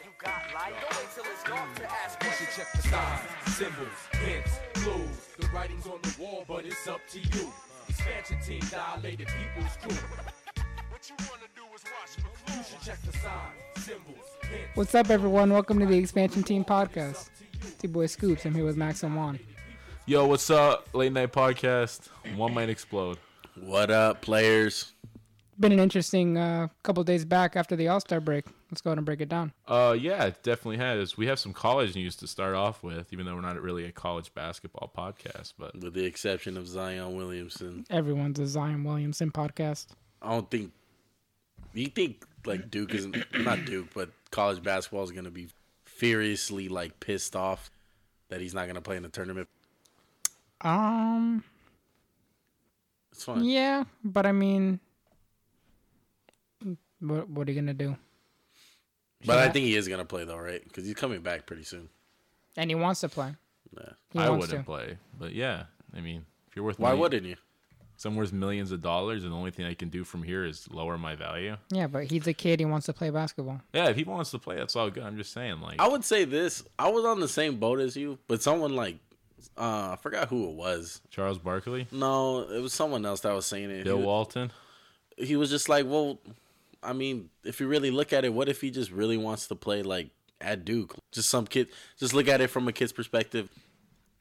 You got light, don't wait till it's dark to ask You should check the signs, symbols, hints, clues. The writing's on the wall, but it's up to you. Expansion team, dilated people's crew. What you wanna do is watch my You should check the signs, symbols, hints. What's up, everyone? Welcome to the Expansion Team Podcast. It's your boy Scoops. I'm here with Max and Juan. Yo, what's up? Late night podcast. One might explode. What up, players? Been an interesting uh, couple days back after the All Star break. Let's go ahead and break it down. Uh, yeah, it definitely has. We have some college news to start off with, even though we're not really a college basketball podcast. But With the exception of Zion Williamson, Everyone's a Zion Williamson podcast. I don't think. You think like Duke isn't Duke, but college basketball is gonna be furiously like pissed off that he's not gonna play in the tournament. Um, It's fine. yeah, but I mean, what what are you gonna do? But I think he is gonna play though, right? Because he's coming back pretty soon. And he wants to play. Yeah. He I wouldn't to. play. But yeah, I mean, if you're worth Why million- wouldn't you? some worth millions of dollars, and the only thing I can do from here is lower my value. Yeah, but he's a kid. He wants to play basketball. Yeah, if he wants to play, that's all good. I'm just saying, like, I would say this. I was on the same boat as you, but someone like uh I forgot who it was. Charles Barkley, No, it was someone else that was saying it. Bill he, Walton. he was just like, well, I mean, if you really look at it, what if he just really wants to play like at Duke? Just some kid. Just look at it from a kid's perspective.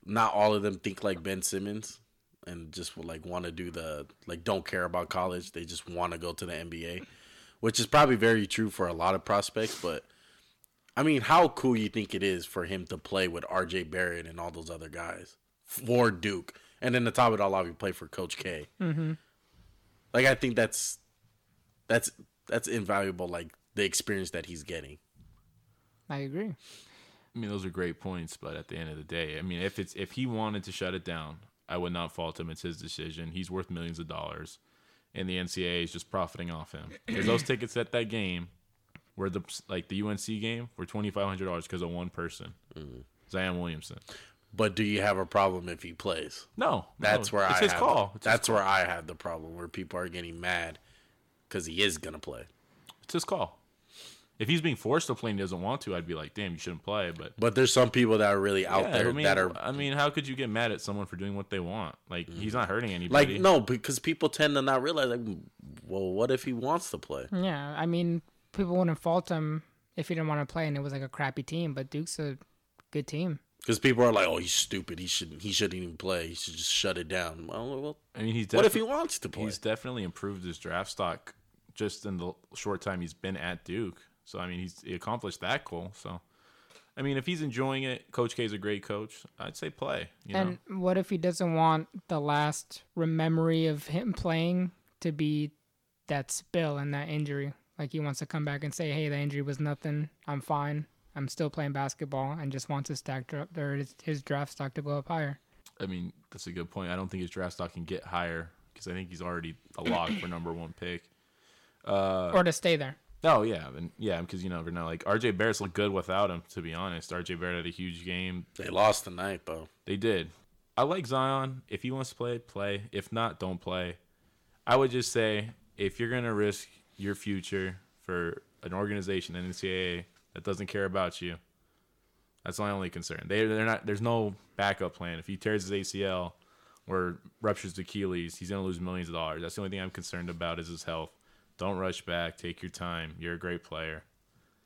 Not all of them think like Ben Simmons and just like want to do the like don't care about college. They just want to go to the NBA, which is probably very true for a lot of prospects. But I mean, how cool you think it is for him to play with R.J. Barrett and all those other guys for Duke, and then the top of it all you play for Coach K. Mm-hmm. Like I think that's that's that's invaluable. Like the experience that he's getting. I agree. I mean, those are great points, but at the end of the day, I mean, if it's if he wanted to shut it down, I would not fault him. It's his decision. He's worth millions of dollars, and the NCAA is just profiting off him because those tickets at that game were the like the UNC game were twenty five hundred dollars because of one person, mm-hmm. Zion Williamson. But do you have a problem if he plays? No, That's no, where it's I his have, call. It's his That's where I have the problem where people are getting mad because he is gonna play. It's his call. If he's being forced to play and he doesn't want to, I'd be like, damn, you shouldn't play. But But there's some people that are really out yeah, there I mean, that are I mean, how could you get mad at someone for doing what they want? Like, mm-hmm. he's not hurting anybody. like no because people tend to not realize like well what if he wants to play? Yeah, I mean, people wouldn't fault him if he didn't want to play and it was like a crappy team. But Duke's a good team. Because people are like oh he's stupid he shouldn't he shouldn't even play he should just shut it down. Well, well I mean, he's what if he wants to play? He's definitely improved his draft stock just in the short time he's been at Duke. So I mean, he's he accomplished that goal. So, I mean, if he's enjoying it, Coach K is a great coach. I'd say play. You know, And what if he doesn't want the last memory of him playing to be that spill and that injury? Like he wants to come back and say, "Hey, the injury was nothing. I'm fine. I'm still playing basketball," and just wants his stack up or his, his draft stock to go up higher. I mean, that's a good point. I don't think his draft stock can get higher because I think he's already a lock for number one pick. Uh, or to stay there. Oh yeah, and yeah, because you never know. Like RJ Barrett's looked good without him. To be honest, RJ Barrett had a huge game. they lost tonight though. They did. I like Zion. If he wants to play, play. If not, don't play. I would just say if you're gonna risk your future for an organization, an NCAA that doesn't care about you, that's my only concern. They they're not. There's no backup plan. If he tears his ACL or ruptures the Achilles, he's gonna lose millions of dollars. That's the only thing I'm concerned about is his health. Don't rush back. Take your time. You're a great player.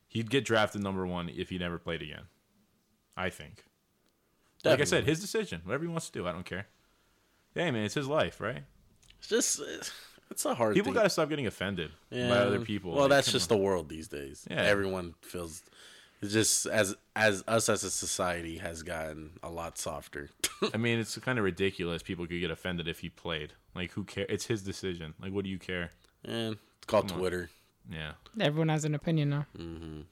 He'd get drafted number one if he never played again. I think. Like I said, his decision. Whatever he wants to do, I don't care. Hey man, it's his life, right? it's just it's a hard. People got to stop getting offended by other people. Well, Like, that's just on. the world these days. Yeah. Everyone feels it's just as as us as a society has gotten a lot softer. I mean, it's kind of ridiculous. People could get offended if he played. Like, who care? It's his decision. Like, what do you care? and it's called Come on. Twitter. Yeah, Everyone has an opinion now.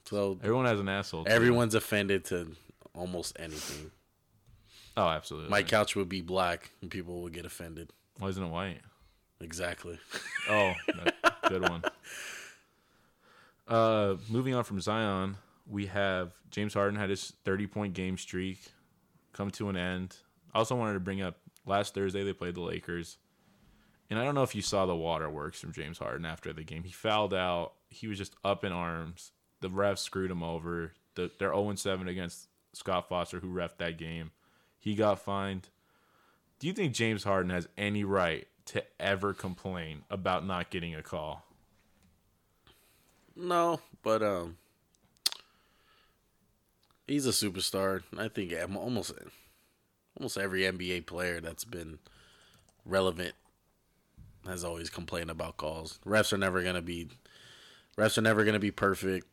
So everyone has an asshole. too. everyone's offended to almost anything. Oh, absolutely. My couch would be black and people would get offended. Why isn't it white? Exactly. Oh, that, good one. Uh, moving on from Zion, we have James Harden had his 30 point game streak come to an end. I also wanted to bring up last Thursday they played the Lakers. And I don't know if you saw the waterworks from James Harden after the game. He fouled out. He was just up in arms. the refs screwed him over. The, they're 0 7 against Scott Foster, who ref that game. He got fined. Do you think James Harden has any right to ever complain about not getting a call? No, but um, he's a superstar. I think almost almost every NBA player that's been relevant has always complained about calls. Refs are never gonna be refs are never gonna be perfect,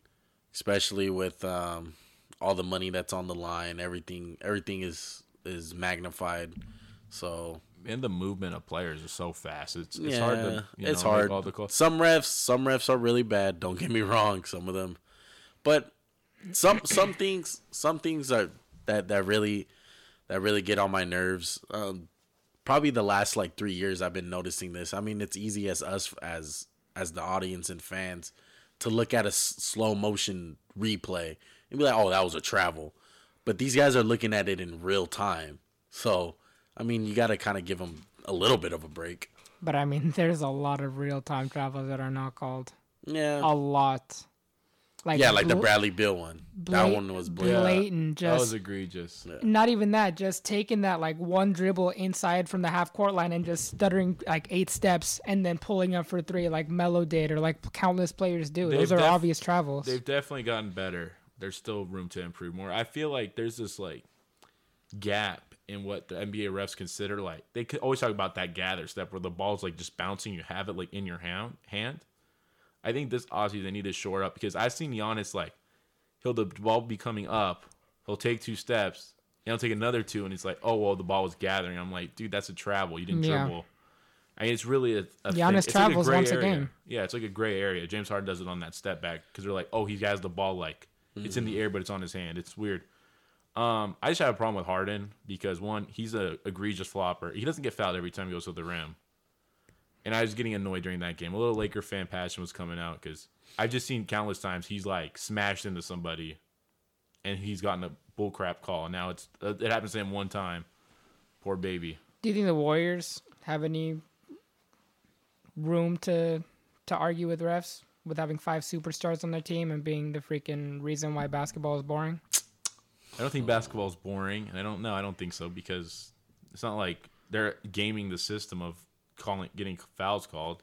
especially with um, all the money that's on the line. Everything everything is is magnified. So And the movement of players is so fast. It's, it's yeah, hard to. You it's know, make hard. all the calls. Some refs, some refs are really bad. Don't get me wrong, some of them, but some some things, some things are that that really that really get on my nerves. Um, probably the last like three years, I've been noticing this. I mean, it's easy as us as as the audience and fans to look at a s- slow motion replay and be like, "Oh, that was a travel," but these guys are looking at it in real time. So, I mean, you got to kind of give them a little bit of a break. But I mean, there's a lot of real time travels that are not called. Yeah. A lot. Like yeah, like the Bradley Beal one. that one was blatant. blatant. That was Just egregious. not even that. Just taking that like one dribble inside from the half court line and just stuttering like eight steps and then pulling up for three like Melo did or like countless players do. Those They've are def- obvious travels. They've definitely gotten better. There's still room to improve more. I feel like there's this like gap in what the NBA refs consider like they could always talk about that gather step where the ball's like just bouncing, you have it like in your hand hand. I think this offseason they need to shore up because I've seen Giannis like he'll the ball be coming up, he'll take two steps, and he'll take another two, and it's like, oh well, the ball was gathering. I'm like, dude, that's a travel. You didn't Yeah. dribble. I mean, it's really a, a thing. Giannis like travels gray once a area. game. Yeah, it's like a gray area. James Harden does it on that step back because they're like, oh, he has the ball like it's in the air, but it's on his hand. It's weird. Um, I just have a problem with Harden because one, he's a egregious flopper. He doesn't get fouled every time he goes to the rim, and I was getting annoyed during that game. A little Laker fan passion was coming out because I've just seen countless times he's like smashed into somebody, and he's gotten a bullcrap call. And now it's it happens to him one time. Poor baby. Do you think the Warriors have any room to to argue with refs with having five superstars on their team and being the freaking reason why basketball is boring? I don't think basketball is boring, and I don't know. I don't think so because it's not like they're gaming the system of calling, getting fouls called.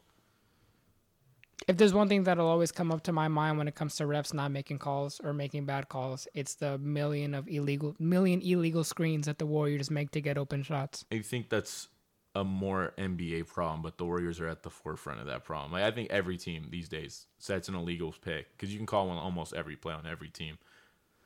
If there's one thing that'll always come up to my mind when it comes to refs not making calls or making bad calls, it's the million of illegal million illegal screens that the Warriors make to get open shots. I think that's a more NBA problem, but the Warriors are at the forefront of that problem. Like, I think every team these days sets an illegal pick because you can call one almost every play on every team.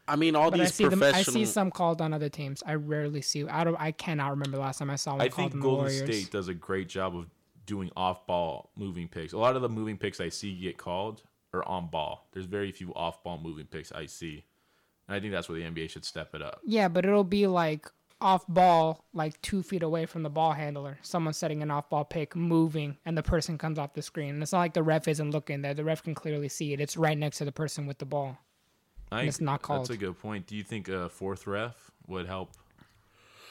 I mean, all But I these see them. I see some called on other teams. I rarely see. I don't. I cannot remember the last time I saw one I called think on Golden Warriors. State does a great job of doing off-ball moving picks. A lot of the moving picks I see get called are on ball. There's very few off-ball moving picks I see, and I think that's where the NBA should step it up. Yeah, but it'll be like off ball, like two feet away from the ball handler. Someone setting an off ball pick, moving, and the person comes off the screen. And it's not like the ref isn't looking there. The ref can clearly see it. It's right next to the person with the ball. I, it's not called. That's a good point. Do you think a fourth ref would help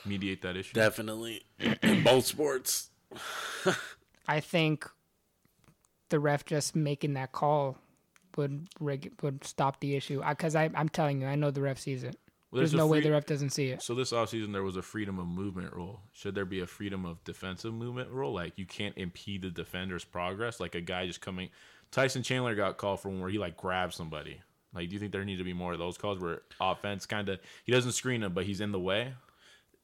mediate that issue? Definitely in both sports. I think the ref just making that call would reg- would stop the issue. Because I, I'm telling you, I know the ref sees it. Well, There's, a no way the ref doesn't see it. So this offseason there was a freedom of movement rule. Should there be a freedom of defensive movement rule? Like you can't impede the defender's progress. Like a guy just coming. Tyson Chandler got called for one where he like grabbed somebody. Like, do you think there need to be more of those calls where offense kind of he doesn't screen him, but he's in the way?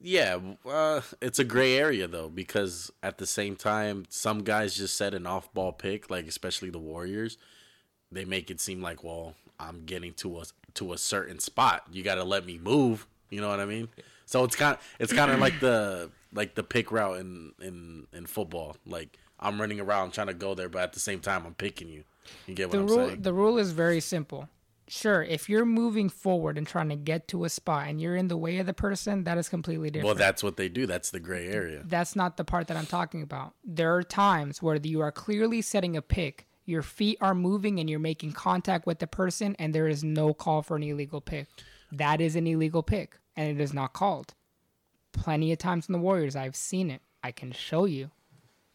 Yeah, uh, it's a gray area though because at the same time, some guys just set an off-ball pick, like especially the Warriors. They make it seem like, well, I'm getting to a to a certain spot. You got to let me move. You know what I mean? So it's kind of it's kind of like the like the pick route in in in football. Like I'm running around trying to go there, but at the same time, I'm picking you. You get what the I'm rule saying? the rule is very simple. Sure, if you're moving forward and trying to get to a spot and you're in the way of the person, that is completely different. well, that's what they do. That's the gray area. that's not the part that I'm talking about. There are times where you are clearly setting a pick, your feet are moving and you're making contact with the person, and there is no call for an illegal pick. That is an illegal pick, and it is not called. Plenty of times in the Warriors, I've seen it. I can show you,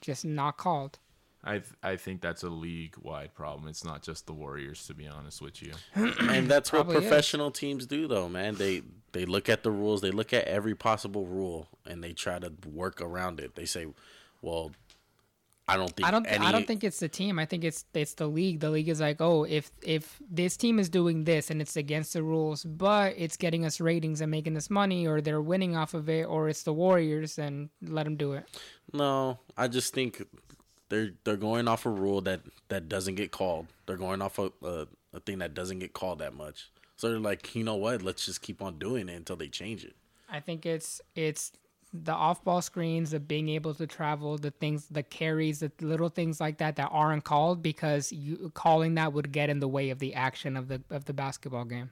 just not called. I th- I think that's a league wide problem. It's not just the Warriors, to be honest with you. and that's what Probably is. professional teams do though man they they look at the rules they look at every possible rule and they try to work around it they say well i don't think I don't. any I don't think it's the team. I think it's it's the league. The league is like, oh, if if this team is doing this and it's against the rules, but it's getting us ratings and making us money, or they're winning off of it, or it's the Warriors, then let them do it. no i just think they're they're going off a rule that that doesn't get called. They're going off a, a, a thing that doesn't get called that much. So they're like you know what? Let's just keep on doing it until they change it. I think it's it's the off-ball screens, the being able to travel, the things, the carries, the little things like that that aren't called because you calling that would get in the way of the action of the of the basketball game.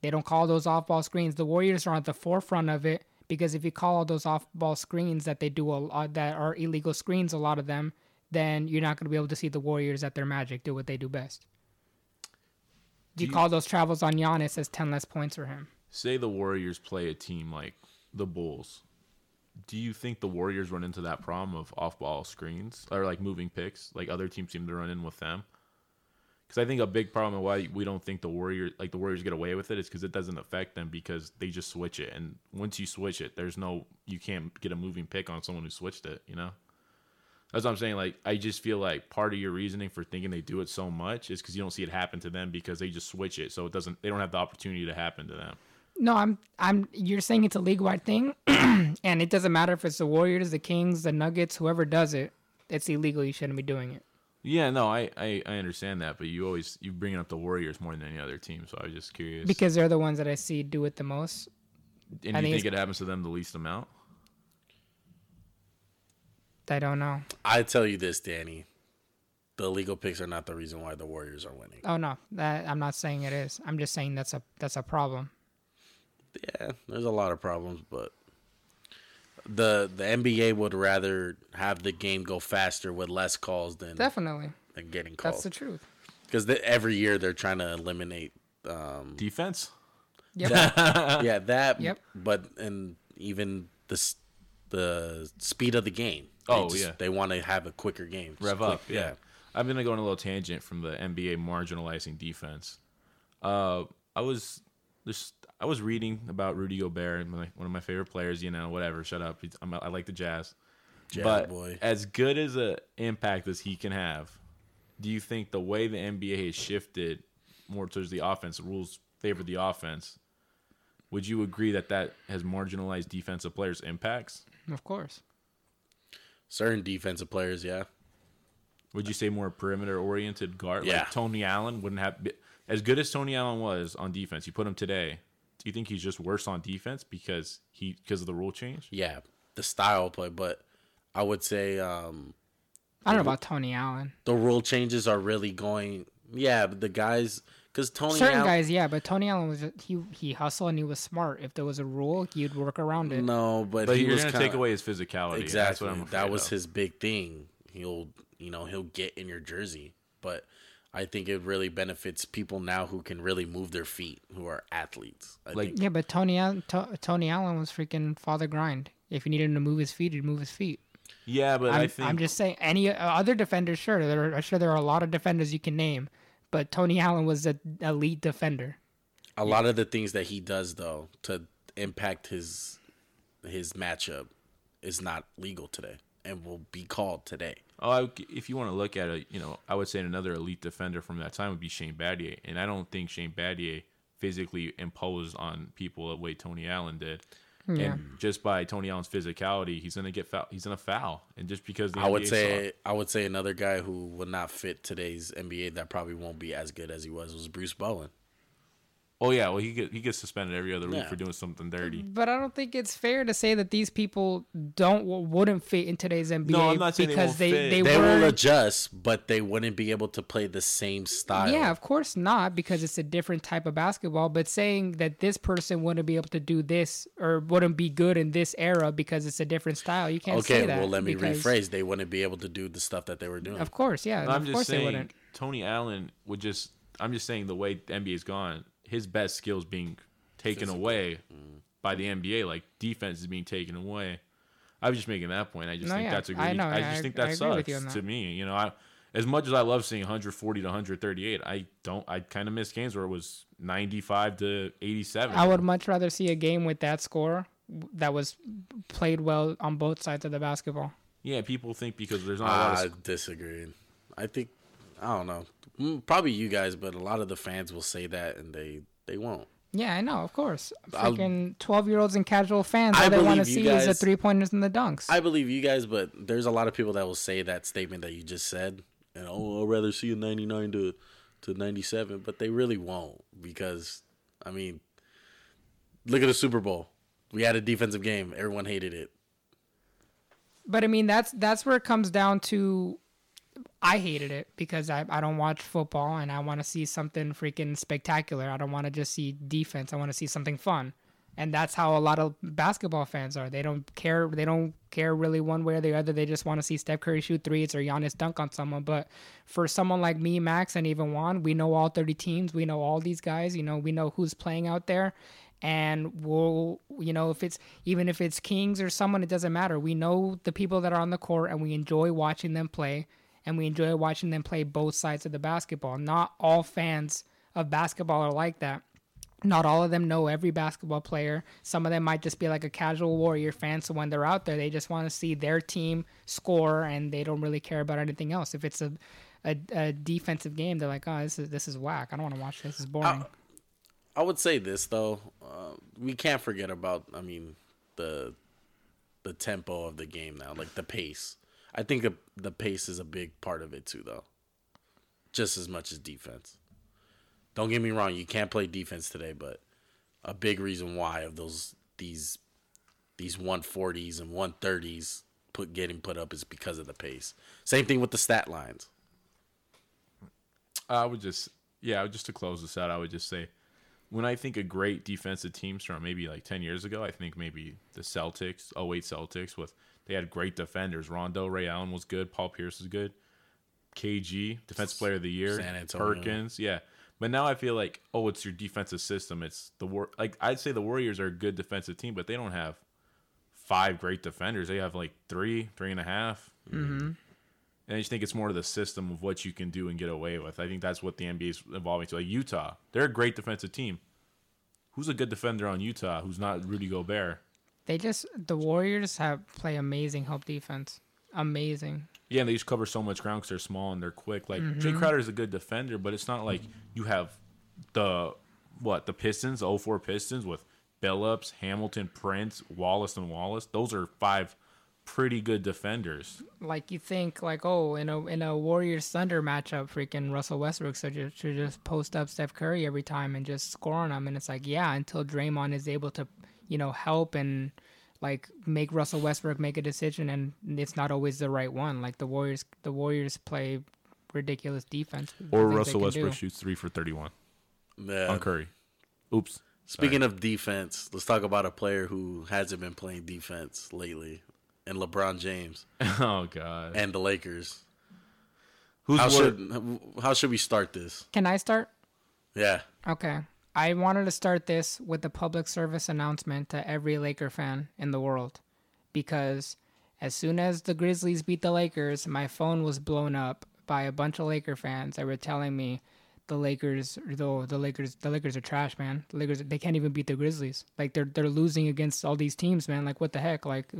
They don't call those off-ball screens. The Warriors are at the forefront of it because if you call all those off-ball screens that they do a lot that are illegal screens, a lot of them, then you're not going to be able to see the Warriors at their magic do what they do best. Do you, you- call those travels on Giannis as ten less points for him? Say the Warriors play a team like the Bulls. Do you think the Warriors run into that problem of off ball screens or like moving picks like other teams seem to run in with them? Because I think a big problem of why we don't think the Warriors like the Warriors get away with it is because it doesn't affect them because they just switch it and once you switch it, there's no you can't get a moving pick on someone who switched it. You know. That's what I'm saying. Like, I just feel like part of your reasoning for thinking they do it so much is because you don't see it happen to them because they just switch it, so it doesn't. They don't have the opportunity to happen to them. No, I'm I'm you're saying it's a league wide thing and it doesn't matter if it's the Warriors, the Kings, the Nuggets, whoever does it, it's illegal. You shouldn't be doing it. Yeah, no, I, I, I understand that, but you always you bring up the Warriors more than any other team, so I was just curious. Because they're the ones that I see do it the most. and I you think think it happens to them the least amount? I don't know. i tell you this danny the illegal picks are not the reason why the warriors are winning Oh no, that I'm not saying it is. I'm just saying that's a that's a problem. yeah there's a lot of problems but the the nba would rather have the game go faster with less calls than, Definitely, than getting called. that's the truth. because every year they're trying to eliminate um Defense. Yep. yeah that Yep. but and even the the speed of the game They Oh, just- yeah. they want to have a quicker game Just Rev quick- up, yeah. I'm gonna go on a little tangent from the NBA marginalizing defense. Uh, I was just I was reading about Rudy Gobert, my, one of my favorite players. You know, whatever. Shut up. I'm, I like the Jazz. Jazz but boy. as good as a impact as he can have, do you think the way the NBA has shifted more towards the offense, the rules favor the offense? Would you agree that that has marginalized defensive players' impacts? Of course. certain defensive players yeah Would you say more perimeter oriented guard? Yeah. Like Tony Allen wouldn't have be- as good as Tony Allen was on defense. You put him today. Do you think he's just worse on defense because he because of the rule change? yeah the style of play but i would say um I don't know about Tony Allen. the rule changes are really going yeah but the guys because tony Certain Allen, guys, yeah, but Tony Allen was he he hustled and he was smart. If there was a rule, he'd work around it. no but, But he you're was gonna kinda, take away his physicality. That's exactly what I'm that was of. his big thing he'll you know he'll get in your jersey but i think it really benefits people now who can really move their feet who are athletes I Like- think Yeah, but Tony Allen, to, Tony Allen was freaking father grind. If he needed him to move his feet, he'd move his feet. Yeah, but I'm, I think I'm just saying. Any uh, other defenders, sure, there are, I'm sure there are a lot of defenders you can name, but Tony Allen was an elite defender. a lot of the things that he does though to impact his his matchup is not legal today and will be called today Oh, I, if you want to look at it, you know, I would say another elite defender from that time would be Shane Battier, and I don't think Shane Battier physically imposed on people the way Tony Allen did. Yeah. And just by Tony Allen's physicality, he's gonna get foul. He's gonna foul, and just because the I would NBA say saw- I would say another guy who would not fit today's NBA that probably won't be as good as he was was Bruce Bowen. Oh yeah, well he get he gets suspended every other week Yeah. for doing something dirty. But I don't think it's fair to say that these people don't wouldn't fit in today's NBA I'm not saying they because won't they fit. they, They were will adjust, but they wouldn't be able to play the same style. Yeah, of course not, because it's a different type of basketball. But saying that this person wouldn't be able to do this or wouldn't be good in this era because it's a different style, you can't Okay, say that. Okay, well let me because- rephrase. They wouldn't be able to do the stuff that they were doing. Of course, yeah. I'm of just course they saying wouldn't. Tony Allen would just. I'm just saying the way the NBA's gone, his best skills being taken away Mm. by the NBA, like defense is being taken away. I was just making that point. I just No, think yeah, that's a I greedy. know, I, just I- think that sucks you on to me. You know, I as much as I love seeing 140 to 138, I don't. I kind of miss games where it was 95 to 87. I would much rather see a game with that score that was played well on both sides of the basketball. Yeah, people think because there's not a lot I of disagree. I think I don't know. Mm, Probably you guys, but a lot of the fans will say that, and they they won't. Yeah, I know, of course. Freaking twelve year olds and casual fans, I they want to see is the three pointers and the dunks. I believe you guys, but there's a lot of people that will say that statement that you just said, and oh, I'd rather see a 99 to to 97, but they really won't because, I mean, look at the Super Bowl. We had a defensive game. Everyone hated it. But I mean, that's that's where it comes down to. I hated it because I, I don't watch football and I want to see something freaking spectacular. I don't want to just see defense. I want to see something fun, and that's how a lot of basketball fans are. They don't care. They don't care really one way or the other. They just want to see Steph Curry shoot threes or Giannis dunk on someone. But for someone like me, Max, and even Juan, we know all 30 teams. We know all these guys. You know, we know who's playing out there and we'll you know if it's even if it's kings or someone it doesn't matter we know the people that are on the court and we enjoy watching them play and we enjoy watching them play both sides of the basketball. Not all fans of basketball are like that. Not all of them know every basketball player. Some of them might just be like a casual warrior fan so when they're out there they just want to see their team score and they don't really care about anything else. If it's a a, a defensive game they're like oh this is this is whack. I don't want to watch this. Is boring. I would say this though, uh, we can't forget about. I mean, the the tempo of the game now, like the pace. I think the, the pace is a big part of it too, though. Just as much as defense. Don't get me wrong, you can't play defense today, but a big reason why of those these these 140s and 130s put getting put up is because of the pace. Same thing with the stat lines. I would just, yeah, just to close this out, I would just say, when I think of great defensive teams from maybe like 10 years ago, I think maybe the Celtics, 08 Celtics, with they had great defenders. Rondo, Ray Allen was good. Paul Pierce was good. KG, Defensive Player of the Year. San Antonio. Perkins, yeah. But now I feel like, oh, it's your defensive system. It's the war. Like I'd say the Warriors are a good defensive team, but they don't have five great defenders. They have like three, three and a half. Mm-hmm. And I just think it's more to the system of what you can do and get away with. I think that's what the NBA is evolving to. Like Utah, they're a great defensive team. Who's a good defender on Utah? Who's not Rudy Gobert? They just the Warriors have play amazing help defense. Amazing. Yeah, and they just cover so much ground because they're small and they're quick. Like Jay mm-hmm. Crowder is a good defender, but it's not like you have the what the Pistons, the 04 Pistons with Billups, Hamilton, Prince, Wallace, and Wallace. Those are five pretty good defenders. Like you think like oh in a in a Warriors Thunder matchup, freaking Russell Westbrook should just, should just post up Steph Curry every time and just score on him, and it's like yeah until Draymond is able to you know help and like make Russell Westbrook make a decision, and it's not always the right one. Like the Warriors, the Warriors play ridiculous defense. Or Russell Westbrook do. shoots three for 31 Yeah. on Curry. Oops. Speaking of defense, let's talk about a player who hasn't been playing defense lately, and LeBron James Oh, God. and the Lakers. Who's How wor- should how should we start this? Can I start? Yeah, Okay. I wanted to start this with a public service announcement to every Laker fan in the world because as soon as the Grizzlies beat the Lakers, my phone was blown up by a bunch of Laker fans that were telling me the Lakers though the Lakers the Lakers are trash, man. The Lakers they can't even beat the Grizzlies. Like they're they're losing against all these teams, man. Like what the heck? Like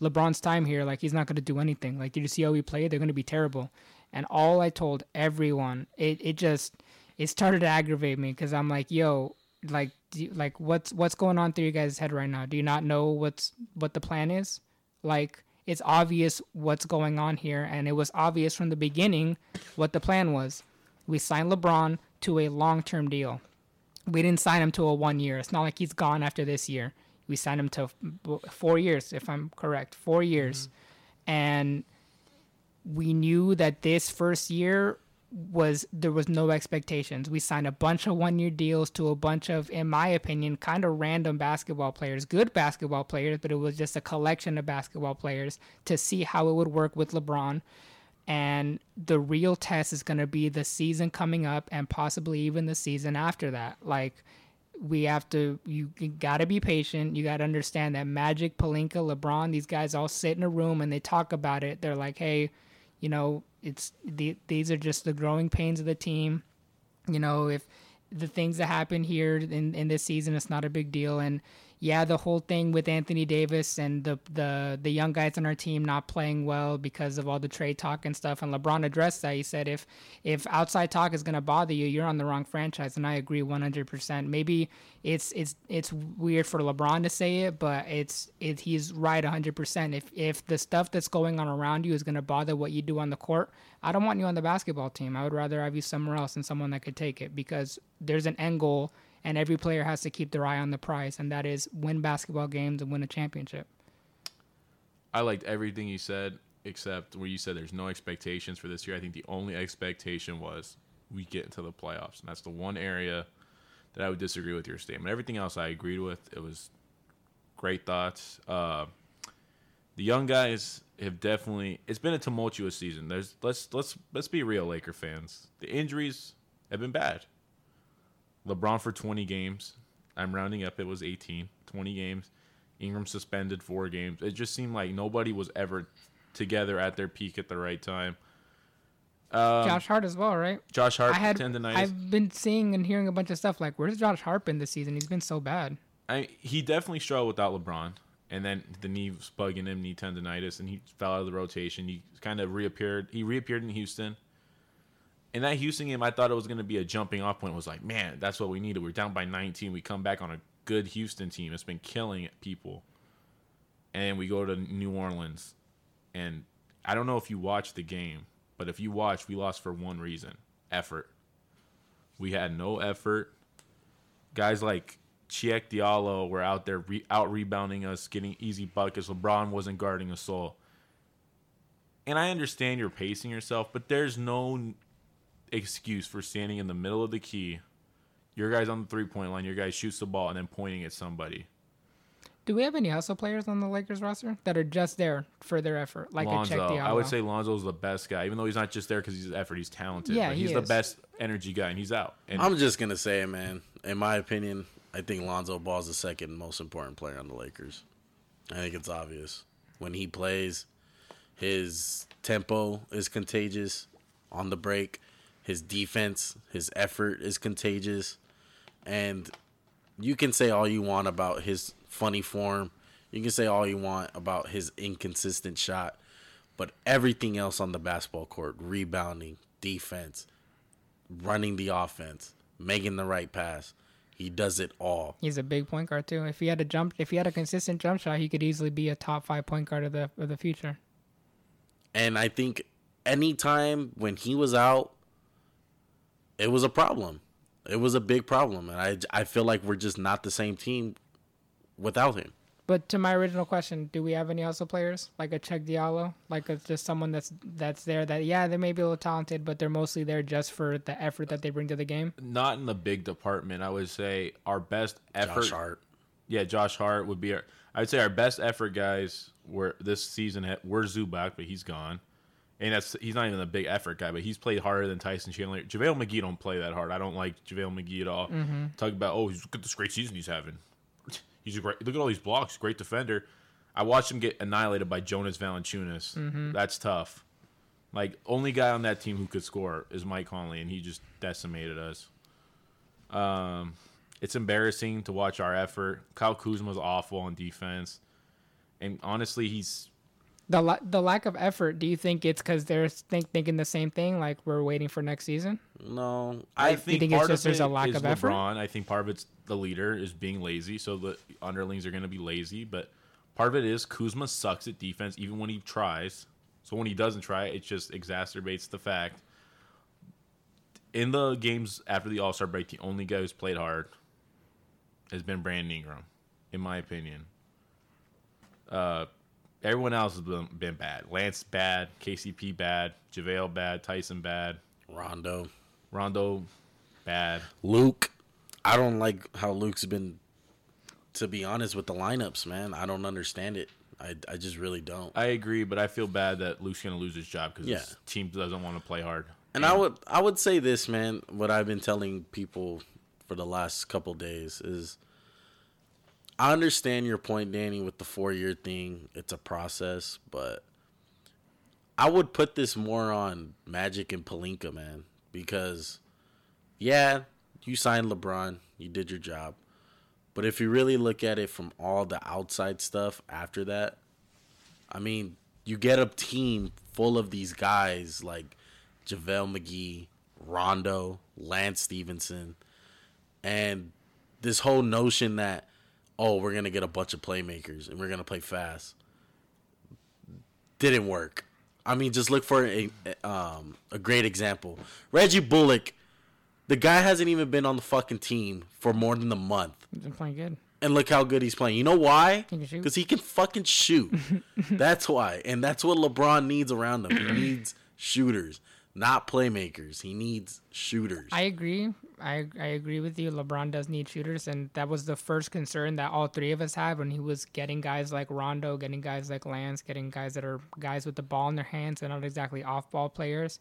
LeBron's time here, like he's not going to do anything. Like did you see how he played? They're going to be terrible. And all I told everyone, it it just it started to aggravate me because I'm like, yo, like, do you, like what's what's going on through your guys' head right now? Do you not know what's what the plan is? Like, it's obvious what's going on here, and it was obvious from the beginning what the plan was. We signed LeBron to a long-term deal. We didn't sign him to a one year. It's not like he's gone after this year. We signed him to f- four years, if I'm correct, four years, mm-hmm. and we knew that this first year was there was no expectations. We signed a bunch of one year deals to a bunch of, in my opinion, kind of random basketball players, good basketball players, but it was just a collection of basketball players to see how it would work with LeBron. And the real test is going to be the season coming up and possibly even the season after that. Like, we have to you, got to be patient. You got to understand that Magic, Pelinka, LeBron, these guys all sit in a room and they talk about it. They're like, "Hey, you know, it's the, these are just the growing pains of the team. You know, if the things that happen here in in this season, it's not a big deal and yeah, the whole thing with Anthony Davis and the the the young guys on our team not playing well because of all the trade talk and stuff. And LeBron addressed that. He said, if if outside talk is gonna bother you, you're on the wrong franchise. And I agree 100%. Maybe it's it's it's weird for LeBron to say it, but it's it he's right 100%. If if the stuff that's going on around you is gonna bother what you do on the court, I don't want you on the basketball team. I would rather have you somewhere else and someone that could take it because there's an end goal and every player has to keep their eye on the prize, and that is win basketball games and win a championship. I liked everything you said except where you said there's no expectations for this year. I think the only expectation was we get into the playoffs, and that's the one area that I would disagree with your statement. Everything else I agreed with. It was great thoughts. Uh, the young guys have definitely. It's been a tumultuous season. There's let's let's let's be real, Laker fans. The injuries have been bad. LeBron for 20 games. I'm rounding up. It was 18. 20 games. Ingram suspended four games. It just seemed like nobody was ever together at their peak at the right time. Um, Josh Hart as well, right? Josh Hart I had tendonitis. I've been seeing and hearing a bunch of stuff like, where's Josh Hart been this season? He's been so bad. I, he definitely struggled without LeBron, and then the knee was bugging him, knee tendonitis, and he fell out of the rotation. He kind of reappeared. He reappeared in Houston. In that Houston game, I thought it was going to be a jumping off point. It was like, man, that's what we needed. We're down by 19. We come back on a good Houston team. It's been killing people, and we go to New Orleans, and I don't know if you watched the game, but if you watched, we lost for one reason: effort. We had no effort. Guys like Cheick Diallo were out there re- out rebounding us, getting easy buckets. LeBron wasn't guarding a soul. And I understand you're pacing yourself, but there's no excuse for standing in the middle of the key. Your guys on the three point line, your guy shoots the ball and then pointing at somebody. Do we have any hustle players on the Lakers roster that are just there for their effort, like a Cheick Lonzo, I would say Lonzo's the best guy, even though he's not just there because he's effort. He's talented. Yeah, but he he's the best energy guy, and he's out. And I'm just gonna say man. In my opinion, I think Lonzo Ball's the second most important player on the Lakers. I think it's obvious. When he plays, his tempo is contagious on the break. His defense, his effort is contagious. And you can say all you want about his funny form. You can say all you want about his inconsistent shot. But everything else on the basketball court, rebounding, defense, running the offense, making the right pass. He does it all. He's a big point guard too. If he had a jump, if he had a consistent jump shot, he could easily be a top five point guard of the of the future. And I think anytime when he was out, it was a problem. It was a big problem. And I, I feel like we're just not the same team without him. But to my original question, do we have any hustle players like a Cheick Diallo, like a, just someone that's that's there that yeah they may be a little talented, but they're mostly there just for the effort that they bring to the game. not in the big department. I would say our best effort. Josh Hart. Yeah, Josh Hart would be our. I would say our best effort guys were this season ha- were Zubac, but he's gone, and that's he's not even a big effort guy, but he's played harder than Tyson Chandler. JaVale McGee don't play that hard. I don't like JaVale McGee at all. Talk about oh, he's, look at this great season he's having. He's a great. Look at all these blocks. Great defender. I watched him get annihilated by Jonas Valanciunas. That's tough. Like only guy on that team who could score is Mike Conley, and he just decimated us. Um, it's embarrassing to watch our effort. Kyle Kuzma's awful on defense, and honestly, he's The la- the lack of effort. Do you think it's because they're think- thinking the same thing? Like we're waiting for next season. No. I think, think it's just of there's a lack of effort? LeBron. I think part of it's the leader is being lazy, so the underlings are going to be lazy. But part of it is Kuzma sucks at defense even when he tries. So when he doesn't try, it just exacerbates the fact. In the games after the All Star break, the only guy who's played hard has been Brandon Ingram, in my opinion. Uh, everyone else has been, been bad. Lance bad, KCP bad, JaVale bad, Tyson bad, Rondo. Rondo bad. Luke. I don't like how Luke's been, to be honest, with the lineups, man. I don't understand it. I, I just really don't. I agree, but I feel bad that Luke's gonna lose his job because Yeah. his team doesn't want to play hard. And I would I would say this, man. What I've been telling people for the last couple days is I understand your point, Danny, with the four year thing. It's a process, but I would put this more on Magic and Pelinka, man, because yeah, you signed LeBron, you did your job. But if you really look at it from all the outside stuff after that, I mean, you get a team full of these guys like JaVale McGee, Rondo, Lance Stephenson, and this whole notion that, oh, we're to get a bunch of playmakers and we're to play fast didn't work. I mean, just look for a um, a great example. Reggie Bullock, the guy hasn't even been on the fucking team for more than a month, He's been playing good. and look how good he's playing. You know why? He. Because he can fucking shoot. that's why, and that's what LeBron needs around him. He needs shooters, not playmakers. He needs shooters. I agree. I I agree with you. LeBron does need shooters, and that was the first concern that all three of us had when he was getting guys like Rondo, getting guys like Lance, getting guys that are guys with the ball in their hands and not exactly off-ball players.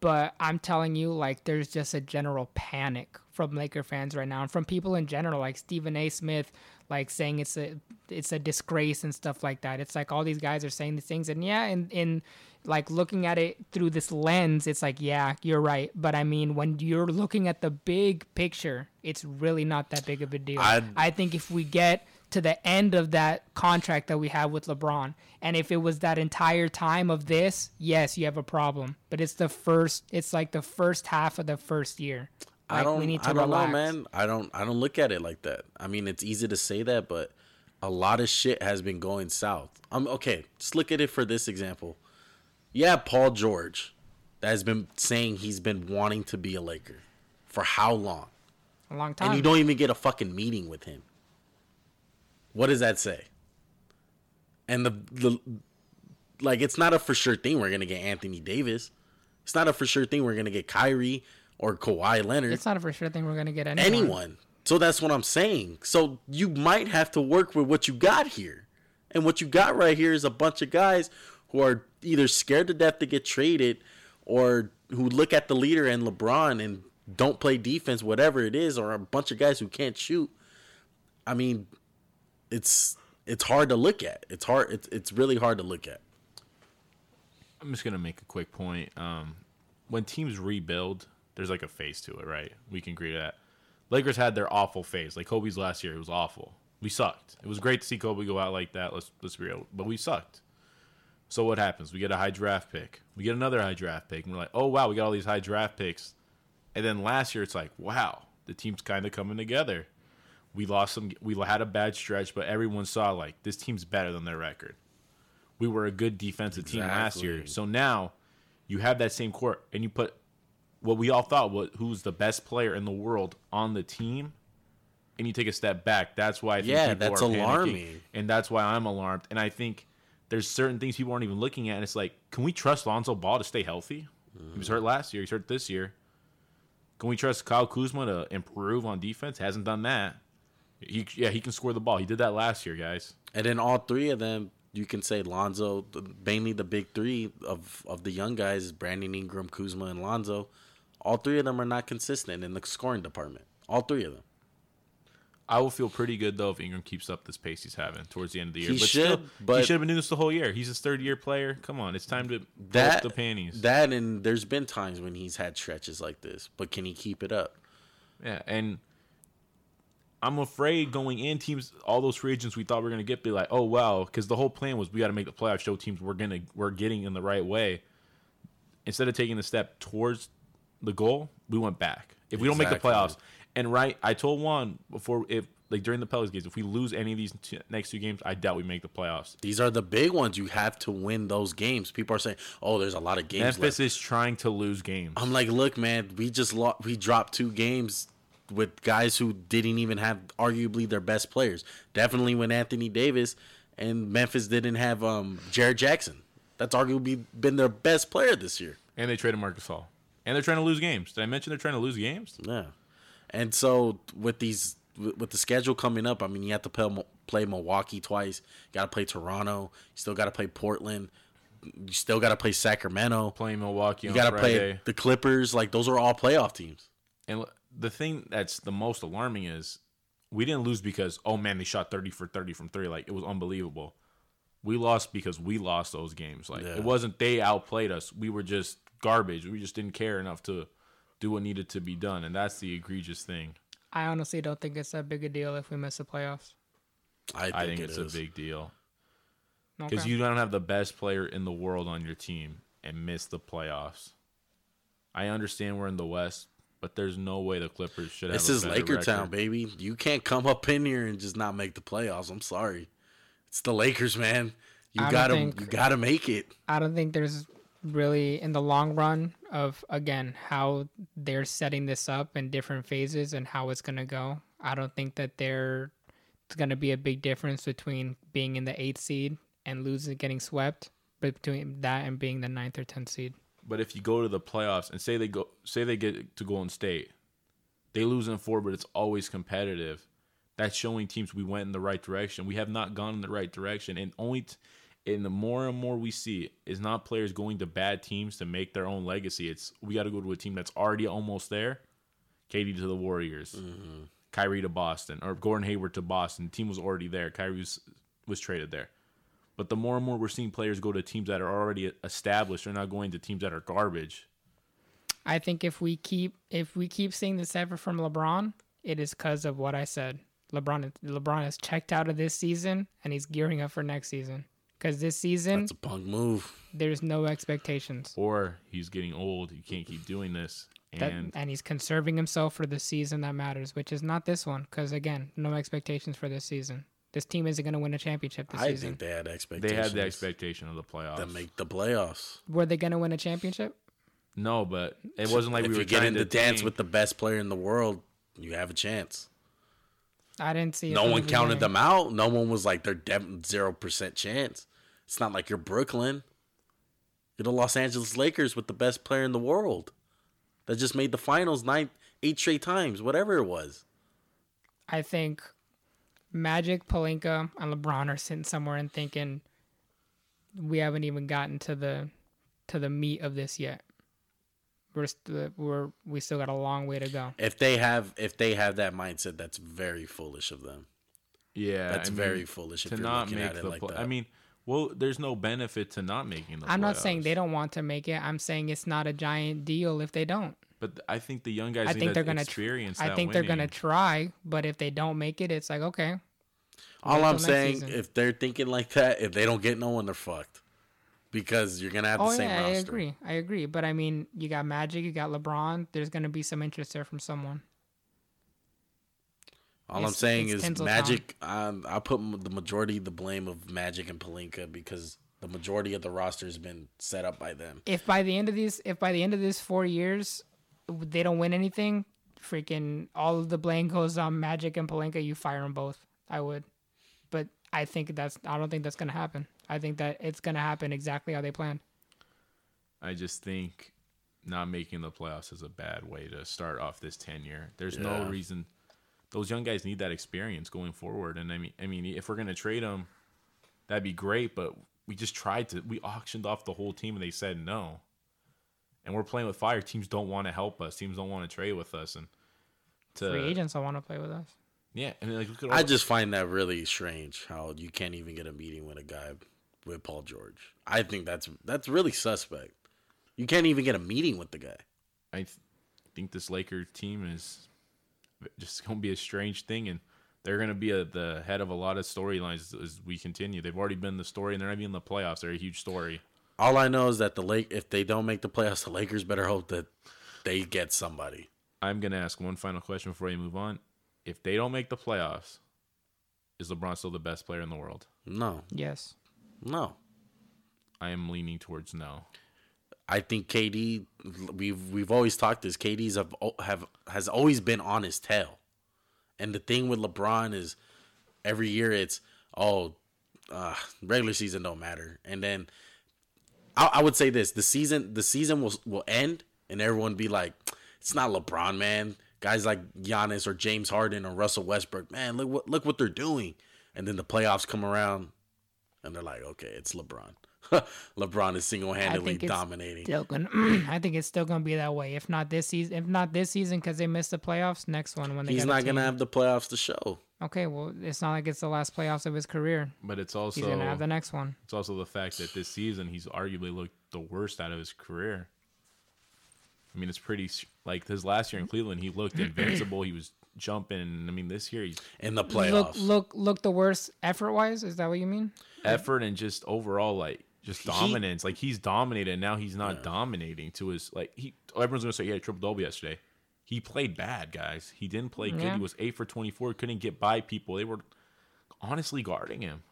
But I'm telling you, like, there's just a general panic from Laker fans right now, and from people in general, like Stephen A. Smith, like saying it's a it's a disgrace and stuff like that. It's like all these guys are saying these things, and yeah, and in like looking at it through this lens, it's like yeah, you're right. But I mean, when you're looking at the big picture, it's really not that big of a deal. I'd- I think if we get to the end of that contract that we have with LeBron, and if it was that entire time of this, yes, you have a problem. But it's the first. It's like the first half of the first year. Like, I don't. We need to I don't relax. know, man. I don't. I don't look at it like that. I mean, it's easy to say that, but a lot of shit has been going south. I'm okay. Just look at it for this example. Yeah, Paul George, that has been saying he's been wanting to be a Laker for how long, A long time. and you don't even get a fucking meeting with him. What does that say? And the the like, it's not a for sure thing we're gonna get Anthony Davis. It's not a for sure thing we're gonna get Kyrie or Kawhi Leonard it's not a for sure thing we're gonna get anyone. anyone. So that's what I'm saying. So you might have to work with what you got here. And what you got right here is a bunch of guys who are either scared to death to get traded or who look at the leader and LeBron and don't play defense, whatever it is, or a bunch of guys who can't shoot. I mean, it's it's hard to look at. It's hard it's it's really hard to look at. I'm just gonna make a quick point. Um, when teams rebuild, there's like a phase to it, right? We can agree to that. Lakers had their awful phase, like Kobe's last year. It was awful. We sucked. It was great to see Kobe go out like that. Let's let's be real, but we sucked. So what happens? We get a high draft pick. We get another high draft pick, and we're like, oh wow, we got all these high draft picks. And then last year, it's like, wow, the team's kind of coming together. We lost some. We had a bad stretch, but everyone saw like this team's better than their record. We were a good defensive team last year. So now you have that same court, and you put what we all thought was who's the best player in the world on the team, and you take a step back. That's why I think Yeah, people that's are panicking, alarming. and that's why I'm alarmed. And I think there's certain things people aren't even looking at. And it's like, can we trust Lonzo Ball to stay healthy? He was hurt mm. last year. He's hurt this year. Can we trust Kyle Kuzma to improve on defense? Hasn't done that. He yeah he can score the ball. He did that last year, guys. And then all three of them, you can say Lonzo, mainly the big three of, of the young guys, Brandon Ingram, Kuzma, and Lonzo. All three of them are not consistent in the scoring department. All three of them. I will feel pretty good though if Ingram keeps up this pace he's having towards the end of the year. He but should, still, but- he should have been doing this the whole year. He's his third year player. Come on, it's time to That the panties. That and there's been times when he's had stretches like this, but can he keep it up? Yeah, and I'm afraid going in teams, all those free agents we thought we were gonna get, be like, oh wow, because the whole plan was we got to make the playoffs, show teams we're gonna we're getting in the right way. Instead of taking the step towards the goal, we went back. If we don't make the playoffs, and right, I told Juan before if like during the Pelicans games, if we lose any of these two, next two games, I doubt we make the playoffs. These are the big ones. You have to win those games. People are saying, "Oh, there's a lot of games Memphis left." is trying to lose games. I'm like, look, man, we just lost. We dropped two games with guys who didn't even have arguably their best players. Definitely when Anthony Davis and Memphis didn't have um, Jaren Jackson. That's arguably been their best player this year. and they traded Marcus Hall, and they're trying to lose games. Did I mention they're trying to lose games? Yeah, and so with these with the schedule coming up, I mean, you have to play, play Milwaukee twice. You got to play Toronto. You still got to play Portland. You still got to play Sacramento. Playing Milwaukee You got to play the Clippers. Like those are all playoff teams. And the thing that's the most alarming is we didn't lose because oh man they shot 30 for 30 from 3 like it was unbelievable. We lost because we lost those games. Like Yeah. it wasn't they outplayed us. We were just garbage. We just didn't care enough to do what needed to be done and that's the egregious thing. I honestly don't think it's that big a deal if we miss the playoffs. I think, I think it it's is. a big deal Okay. because you don't have the best player in the world on your team and miss the playoffs. I understand we're in the West, but there's no way the Clippers should have. This a is better Laker town, baby. You can't come up in here and just not make the playoffs. I'm sorry. It's the Lakers, man. You gotta think- you gotta make it. I don't think there's really in the long run of again how they're setting this up in different phases and how it's gonna go. I don't think that there's gonna be a big difference between being in the eighth seed and losing, getting swept, between that and being the ninth or tenth seed. But if you go to the playoffs and say they go, say they get to Golden State, they lose in four, but it's always competitive. That's showing teams we went in the right direction. We have not gone in the right direction, and only, t- and the more and more we see is not players going to bad teams to make their own legacy. It's we got to go to a team that's already almost there. KD to the Warriors, mm-hmm. Kyrie to Boston, or Gordon Hayward to Boston. The team was already there. Kyrie was, was traded there. But the more and more we're seeing players go to teams that are already established, they're not going to teams that are garbage. I think if we keep if we keep seeing this ever from LeBron, it is because of what I said. LeBron LeBron has checked out of this season and he's gearing up for next season. Because this season That's a punk move. there's no expectations. Or he's getting old. He can't keep doing this. That, And and he's conserving himself for the season that matters, which is not this one. Because again, no expectations for this season. This team isn't going to win a championship this I season. think they had expectations. they had the expectation of the playoffs. to make the playoffs. Were they going to win a championship? no, but it wasn't like if we were you get trying in to dance tank. with the best player in the world, you have a chance. I didn't see. No one counted beginning. them out. No one was like they're zero percent chance. It's not like you're Brooklyn. You're the Los Angeles Lakers with the best player in the world that just made the finals nine, eight straight times, whatever it was. I think Magic, Pelinka, and LeBron are sitting somewhere and thinking we haven't even gotten to the to the meat of this yet. We're st- we're we still got a long way to go. If they have, if they have that mindset, that's very foolish of them. yeah, That's I mean, very foolish if to you're not make at it the. like play- that. I mean, well, there's no benefit to not making the. I'm not saying they don't want to make it. I'm saying it's not a giant deal if they don't. But I think the young guys I need think that they're gonna. tr- experience. I that think they're gonna try, but if they don't make it, it's like okay. All I'm saying, season. if they're thinking like that, if they don't get no one, they're fucked. Because you're gonna have the Oh same yeah, I agree. I agree. But I mean, you got Magic, you got LeBron. There's gonna be some interest there from someone. All I'm saying is Tinseltown. Magic. Um, I put the majority of the blame of Magic and Pelinka because the majority of the roster has been set up by them. if by the end of these if by the end of this four years they don't win anything freaking all of the blame goes on magic and Pelinka. you fire them both i would but i think that's i don't think that's gonna happen i think that it's gonna happen exactly how they planned I just think not making the playoffs is a bad way to start off this tenure. There's no reason. Those young guys need that experience going forward. And I mean, I mean, if we're gonna trade them, that'd be great. But we just tried to. We auctioned off the whole team, and they said no. And we're playing with fire. Teams don't want to help us. Teams don't want to trade with us. And to free agents don't want to play with us yeah, and like look at all I just find that really strange how you can't even get a meeting with a guy with Paul George. I think that's that's really suspect. You can't even get a meeting with the guy. I th- think this Laker team is just going to be a strange thing, and they're going to be at the head of a lot of storylines as we continue. They've already been the story, and they're not even in the playoffs. They're a huge story. All I know is that the Lake, if they don't make the playoffs, the Lakers better hope that they get somebody. I'm going to ask one final question before you move on. If they don't make the playoffs, is LeBron still the best player in the world? No, yes no. I am leaning towards no. I think KD. We've we've always talked this. KD's have have has always been on his tail, and the thing with LeBron is every year it's oh, uh, regular season don't matter, and then I, I would say this: the season the season will will end, and everyone be like, it's not LeBron, man. Guys like Giannis or James Harden or Russell Westbrook, man, look what look what they're doing, and then the playoffs come around, and they're like, okay, it's LeBron. LeBron is single handedly think it's dominating. Still gonna, I think it's still gonna be that way. If not this season, if not this season, because they missed the playoffs. Next one when they He's not gonna have the playoffs to show. Okay, well, it's not like it's the last playoffs of his career. But it's also He's gonna have the next one. it's also the fact that this season he's arguably looked the worst out of his career. I mean, it's pretty like his last year in Cleveland, he looked invincible. he was jumping. I mean, this year he's In the playoffs. Look, playoffs. look, look. The worst effort wise. Is that what you mean? Effort and just overall like just He- dominance. like he's dominated. And now he's not dominating to his like he. Everyone's gonna say he had a triple double yesterday. He played bad, guys. He didn't play good. Yeah. He was eight for twenty four. Couldn't get by people. They were honestly guarding him.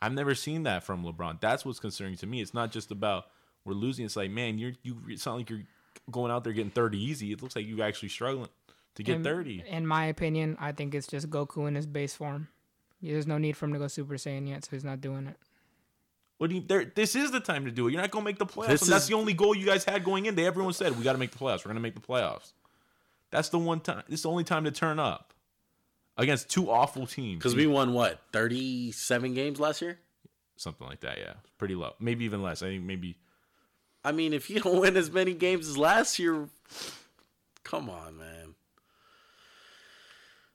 I've never seen that from LeBron. That's what's concerning to me. It's not just about we're losing. It's like, man, you're you. It sound like you're going out there getting thirty easy. It looks like you're actually struggling to get In- thirty. In my opinion, I think it's just Goku in his base form. There's no need for him to go Super Saiyan yet, so he's not doing it. What do you? There, this is the time to do it. You're not gonna make the playoffs. This and that's is- the only goal you guys had going in. They everyone said we got to make the playoffs. We're gonna make the playoffs. That's the one time. This is the only time to turn up against two awful teams. Because we won what thirty seven games last year. something like that. Yeah, pretty low. Maybe even less. I think maybe. I mean, if you don't win as many games as last year, come on, man.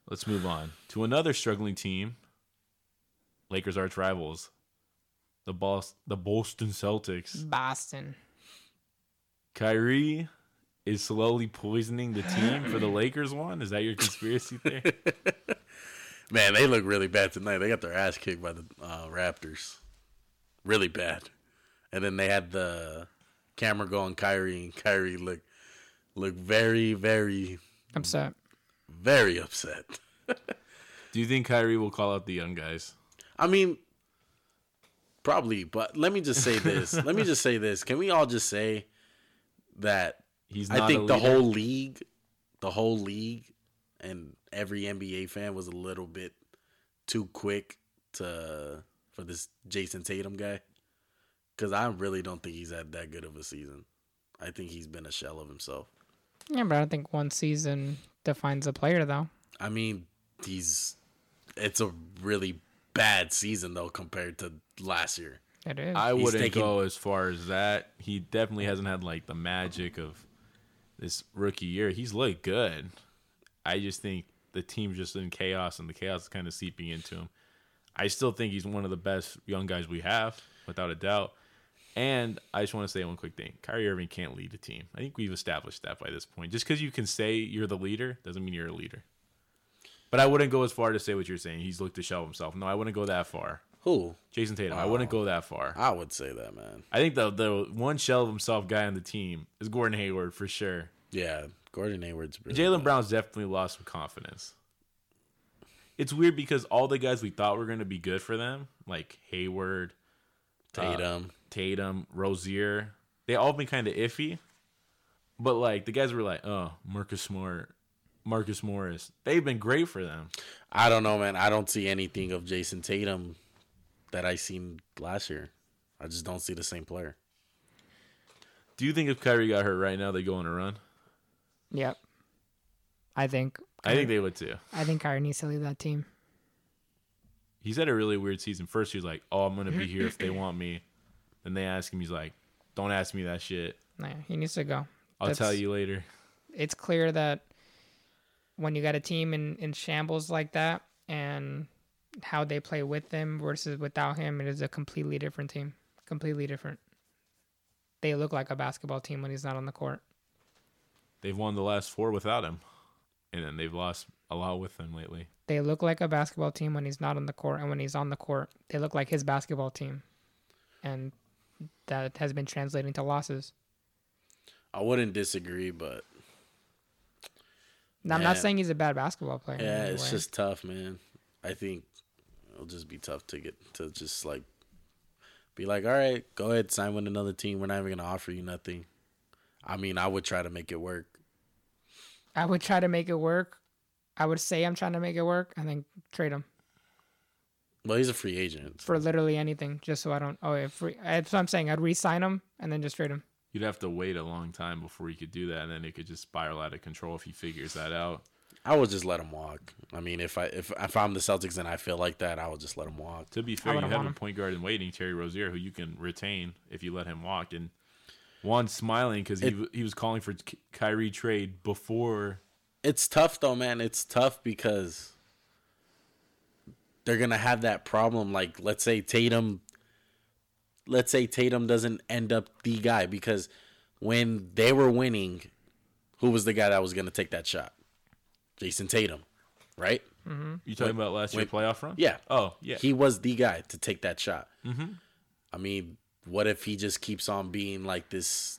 Let's move on to another struggling team. Lakers arch rivals, the Bos- the Boston Celtics. Boston. Kyrie is slowly poisoning the team for the Lakers one. Is that your conspiracy theory? Man, they look really bad tonight. They got their ass kicked by the uh, Raptors, really bad. And then they had the camera go on Kyrie, and Kyrie look look very, very, Upset. very upset. Do you think Kyrie will call out the young guys? I mean, probably, but let me just say this. let me just say this. Can we all just say that He's not I a think the whole league, the whole league, and every NBA fan was a little bit too quick to for this Jayson Tatum guy. Because I really don't think he's had that good of a season. I think he's been a shell of himself. Yeah, but I don't think one season defines a player, though. I mean, he's it's a really bad season though compared to last year. It is. I He's wouldn't taking- go as far as that. He definitely hasn't had like the magic of this rookie year. He's looked good. I just think the team's just in chaos, and the chaos is kind of seeping into him. I still think he's one of the best young guys we have, without a doubt. And I just want to say one quick thing: Kyrie Irving can't lead a team. I think we've established that by this point. Just because you can say you're the leader doesn't mean you're a leader. But I wouldn't go as far to say what you're saying. He's looked to show himself. No, I wouldn't go that far. Who? Jayson Tatum. I wouldn't go that far. I would say that, man. I think the the one shell of himself guy on the team is Gordon Hayward for sure. Yeah, Gordon Hayward's really Jaylen. Brown's definitely lost some confidence. It's weird because all the guys we thought were going to be good for them, like Hayward, uh, Tatum. Tatum, Rozier, they all been kind of iffy. But like the guys were like, oh, Marcus Smart, Marcus Morris, they've been great for them. I don't know, man. I don't see anything of Jayson Tatum that I seen last year. I just don't see the same player. Do you think if Kyrie got hurt right now, they go on a run? yep. I think. I think they would too. I think Kyrie needs to leave that team. He's had a really weird season. First, he was like, "Oh, I'm gonna be here if they want me." Then they ask him, he's like, "Don't ask me that shit. Nah, he needs to go. I'll That's- tell you later." It's clear that when you got a team in, in shambles like that and how they play with him versus without him, it is a completely different team. Completely different. They look like a basketball team when he's not on the court. They've won the last four without him, and then they've lost a lot with him lately. They look like a basketball team when he's not on the court, and when he's on the court, they look like his basketball team. And that has been translating to losses. I wouldn't disagree, but Now, I'm not saying he's a bad basketball player. yeah, it's way. just tough, man. I think it'll just be tough to get to just like be like, all right, go ahead, sign with another team. We're not even gonna offer you nothing. I mean, I would try to make it work. I would try to make it work. I would say I'm trying to make it work, and then trade him Well, he's a free agent. for literally anything, just so I don't. Oh, if free, that's what I'm saying. I'd re-sign him and then just trade him. You'd have to wait a long time before he could do that, and then it could just spiral out of control if he figures that out. I would just let him walk. I mean, if I if if I'm the Celtics and I feel like that, I would just let him walk. To be fair, you have a point guard in waiting, Terry Rozier, who you can retain if you let him walk. And Juan smiling because he It- he was calling for Kyrie trade before. It's tough though, man. It's tough because they're gonna have that problem. Like, let's say Tatum. Let's say Tatum doesn't end up the guy because when they were winning, who was the guy that was gonna take that shot? Jayson Tatum, right? You talking Wait, about last year playoff run? Yeah. Oh yeah. He was the guy to take that shot. Mm-hmm. I mean, what if he just keeps on being like this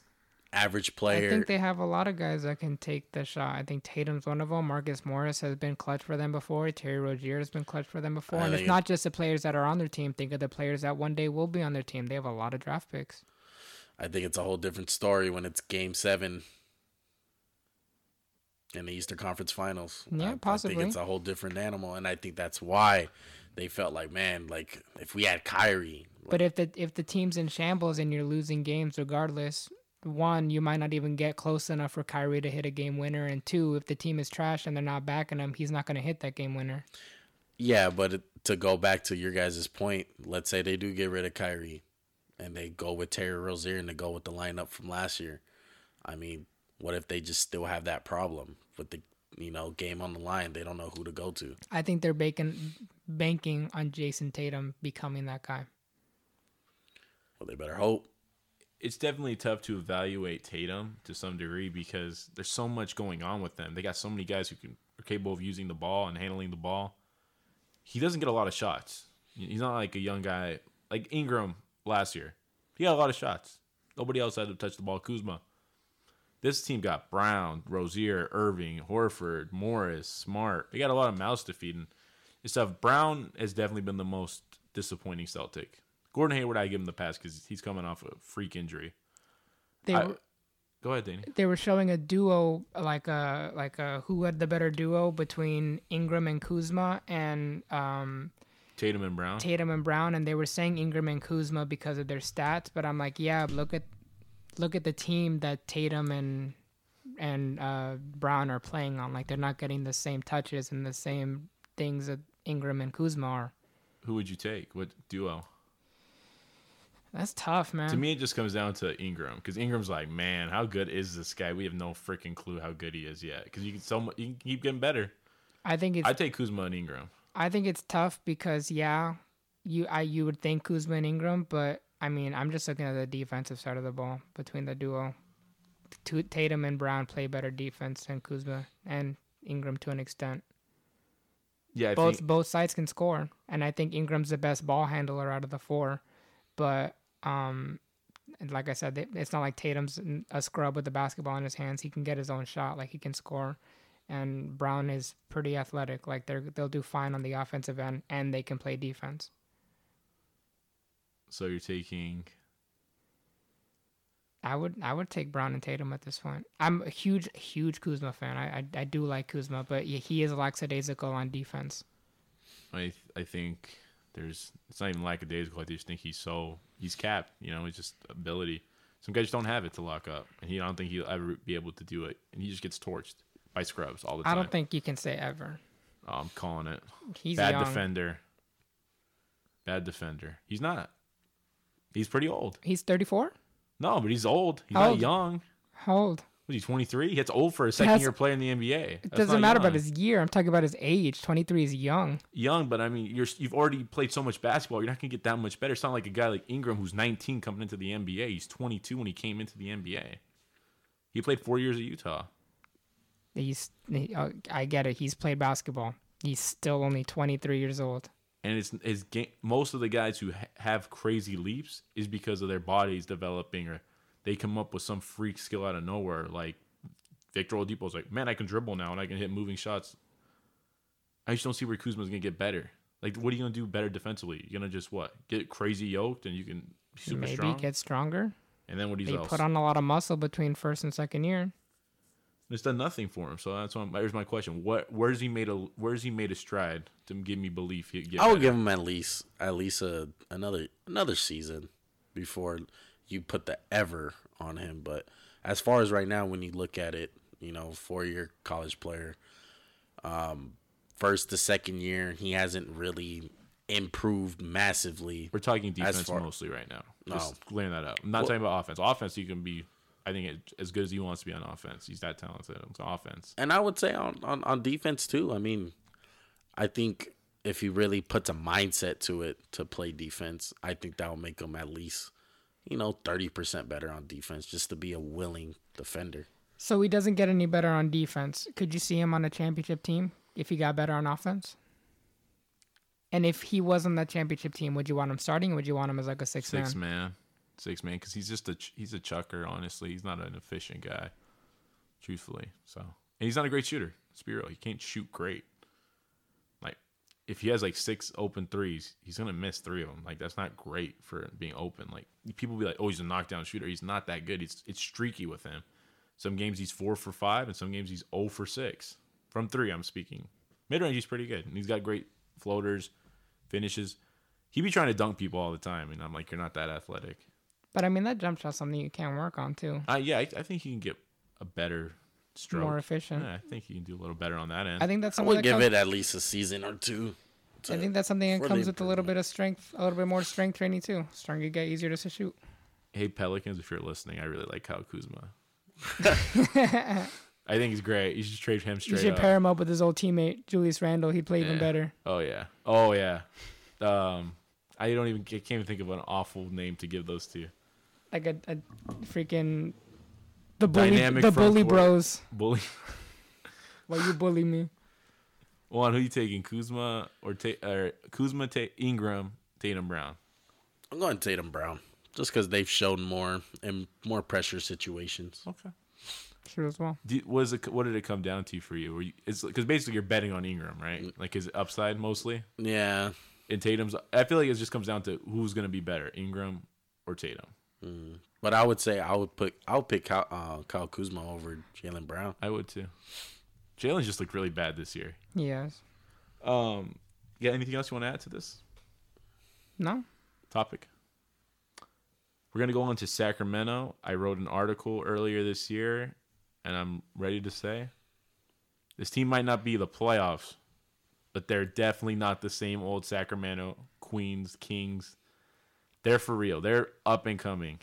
average player? I think they have a lot of guys that can take the shot. I think Tatum's one of them. Marcus Morris has been clutch for them before. Terry Rozier has been clutch for them before. And uh, it's not just the players that are on their team. Think of the players that one day will be on their team. They have a lot of draft picks. I think it's a whole different story when it's Game Seven in the Eastern Conference Finals. Yeah, I, I think it's a whole different animal, and I think that's why they felt like, man, like if we had Kyrie, But if the if the team's in shambles and you're losing games regardless, one, you might not even get close enough for Kyrie to hit a game winner, and two, if the team is trash and they're not backing him, he's not going to hit that game winner. yeah. But to go back to your guys' point, let's say they do get rid of Kyrie, and they go with Terry Rozier and they go with the lineup from last year. I mean, what if they just still have that problem with the you know game on the line? They don't know who to go to. I think they're banking banking on Jayson Tatum becoming that guy. Well, they better hope. It's definitely tough to evaluate Tatum to some degree because there's so much going on with them. They got so many guys who can are capable of using the ball and handling the ball. He doesn't get a lot of shots. He's not like a young guy like Ingram last year. He got a lot of shots. Nobody else had to touch the ball. Kuzma. This team got Brown, Rozier, Irving, Horford, Morris, Smart. They got a lot of mouths to feed. And stuff. Brown has definitely been the most disappointing Celtic. Gordon Hayward, I give him the pass because he's coming off a freak injury. They I- were, Go ahead, Danny. they were showing a duo like a like a who had the better duo between Ingram and Kuzma and um, Tatum and Brown. Tatum and Brown, and they were saying Ingram and Kuzma because of their stats. But I'm like, yeah, look at look at the team that Tatum and and uh, Brown are playing on. Like they're not getting the same touches and the same things that Ingram and Kuzma are. Who would you take? What duo? That's tough, man. To me, it just comes down to Ingram because Ingram's like, man, how good is this guy? We have no freaking clue how good he is yet. Because you can so you can keep getting better. I think it's I take Kuzma and Ingram. I think it's tough because yeah, you I you would think Kuzma and Ingram, but I mean I'm just looking at the defensive side of the ball between the duo. Tatum and Brown play better defense than Kuzma and Ingram to an extent. Yeah, I both think both sides can score, and I think Ingram's the best ball handler out of the four. But um, and like I said, they- it's not like Tatum's a scrub with the basketball in his hands. He can get his own shot, like he can score. And Brown is pretty athletic. Like they're they'll do fine on the offensive end, and they can play defense. so. You're taking I would I would take Brown and Tatum at this point. I'm a huge huge Kuzma fan. I I, I do like Kuzma, but yeah, he is lackadaisical on defense. I th- I think there's it's not even lackadaisical. I just think he's so he's capped. You know, it's just ability. Some guys just don't have it to lock up, and he I don't think he'll ever be able to do it. And he just gets torched by scrubs all the time. I don't think you can say ever. Oh, I'm calling it. He's Bad young. defender. Bad defender. He's not. He's pretty old. He's 34. No, but he's old. He's How not old? young. How old? Was he 23? That's old for a second That's- year player in the NBA. It That's doesn't not matter young. about his year. I'm talking about his age. 23 is young. young, but I mean, you're you've already played so much basketball. You're not gonna get that much better. It's not like a guy like Ingram who's 19 coming into the NBA. He's 22 when he came into the NBA. He played four years at Utah. He's. He, uh, I get it. He's played basketball. He's still only 23 years old. and it's his game. Most of the guys who ha- have crazy leaps is because of their bodies developing, or they come up with some freak skill out of nowhere. Like Victor Oladipo's like, man, I can dribble now and I can hit moving shots. I just don't see where Kuzma's gonna get better. Like, what are you gonna do better defensively? You're gonna just what get crazy yoked and you can super Maybe strong. get stronger. and then what he's They else? put on a lot of muscle between first and second year. It's done nothing for him. So that's why. Here's my question: What? Where's he made a? Where's he made a stride to give me belief? He get I would better? give him at least at least a, another another season before you put the ever on him. But as far as right now, when you look at it, you know, four year college player, Um, first to second year, he hasn't really improved massively. We're talking defense far- mostly right now. Just No. clearing that up. I'm not talking about offense. Offense, you can be. I think it, as good as he wants to be on offense. He's that talented. It's offense. And I would say on, on, on defense too. I mean, I think if he really puts a mindset to it to play defense, I think that will make him at least, you know, 30% better on defense just to be a willing defender. So he doesn't get any better on defense. Could you see him on a championship team if he got better on offense? And if he was on that championship team, would you want him starting? Or would you want him as like a six, Six man? man, six man, because he's just a ch- he's a chucker. Honestly, he's not an efficient guy. Truthfully, so and he's not a great shooter. Spiro, he can't shoot great. If he has like six open threes, he's gonna miss three of them. Like that's not great for being open. Like people be like, oh, he's a knockdown shooter. He's not that good. It's it's streaky with him. Some games he's four for five, and some games he's zero for six from three. I'm speaking mid range. He's pretty good, and he's got great floaters, finishes. He be trying to dunk people all the time, and I'm like, you're not that athletic. But I mean, that jump shot's something you can work on too. Uh, yeah, I, I think he can get a better stroke. More efficient. Yeah, I think you can do a little better on that end. I think that's I something would that give comes, it at least a season or two. I think that's something that for comes with a little bit of strength, a little bit more strength training too. Stronger you get, easier to shoot. hey Pelicans, if you're listening, I really like Kyle Kuzma. I think he's great. You should trade him straight You should up. pair him up with his old teammate Julius Randle. He'd play even Yeah. better. Oh yeah. Oh yeah. Um, I don't even I can't even think of an awful name to give those two. Like a, a freaking the bully, Dynamic the front bully court. bros. Bully. Why you bully me? One, who you taking? Kuzma or Ta- or Kuzma, Ta- Ingram, Tatum Brown? I'm going Tatum Brown just because they've shown more in more pressure situations. Okay. Sure as well. Do, was it? What did it come down to for you? Were you it's because basically you're betting on Ingram, right? Mm. Like his upside mostly. Yeah, And Tatum's. I feel like it just comes down to who's going to be better, Ingram or Tatum. But I would say I would put I would pick Kyle, uh, Kyle Kuzma over Jaylen Brown. I would too. Jaylen just looked really bad this year. Yes. Um, yeah. Anything else you want to add to this No. topic? We're gonna go on to Sacramento. I wrote an article earlier this year, and I'm ready to say this team might not be the playoffs, but they're definitely not the same old Sacramento Queens Kings. They're for real. They're up and coming.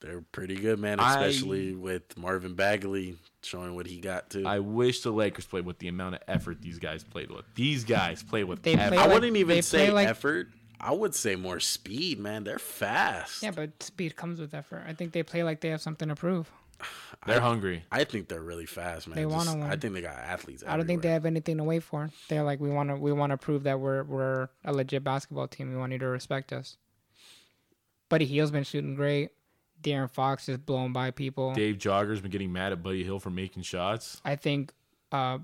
They're pretty good, man. I- Especially with Marvin Bagley showing what he got too. I, I wish the Lakers played with the amount of effort these guys played with. These guys play with They effort. play like- wouldn't even say like- effort. I would say more speed, man. They're fast. Yeah, but speed comes with effort. I think they play like they have something to prove. They're hungry. I think they're really fast, man. They wanna win. I think they got athletes. I don't think they have anything to wait for. They're like, we want to, we want to prove that we're we're a legit basketball team. We want you to respect us. Buddy Hield's been shooting great. De'Aaron Fox is blowing by people. Dave Joerger's been getting mad at Buddy Hield for making shots. I think, uh,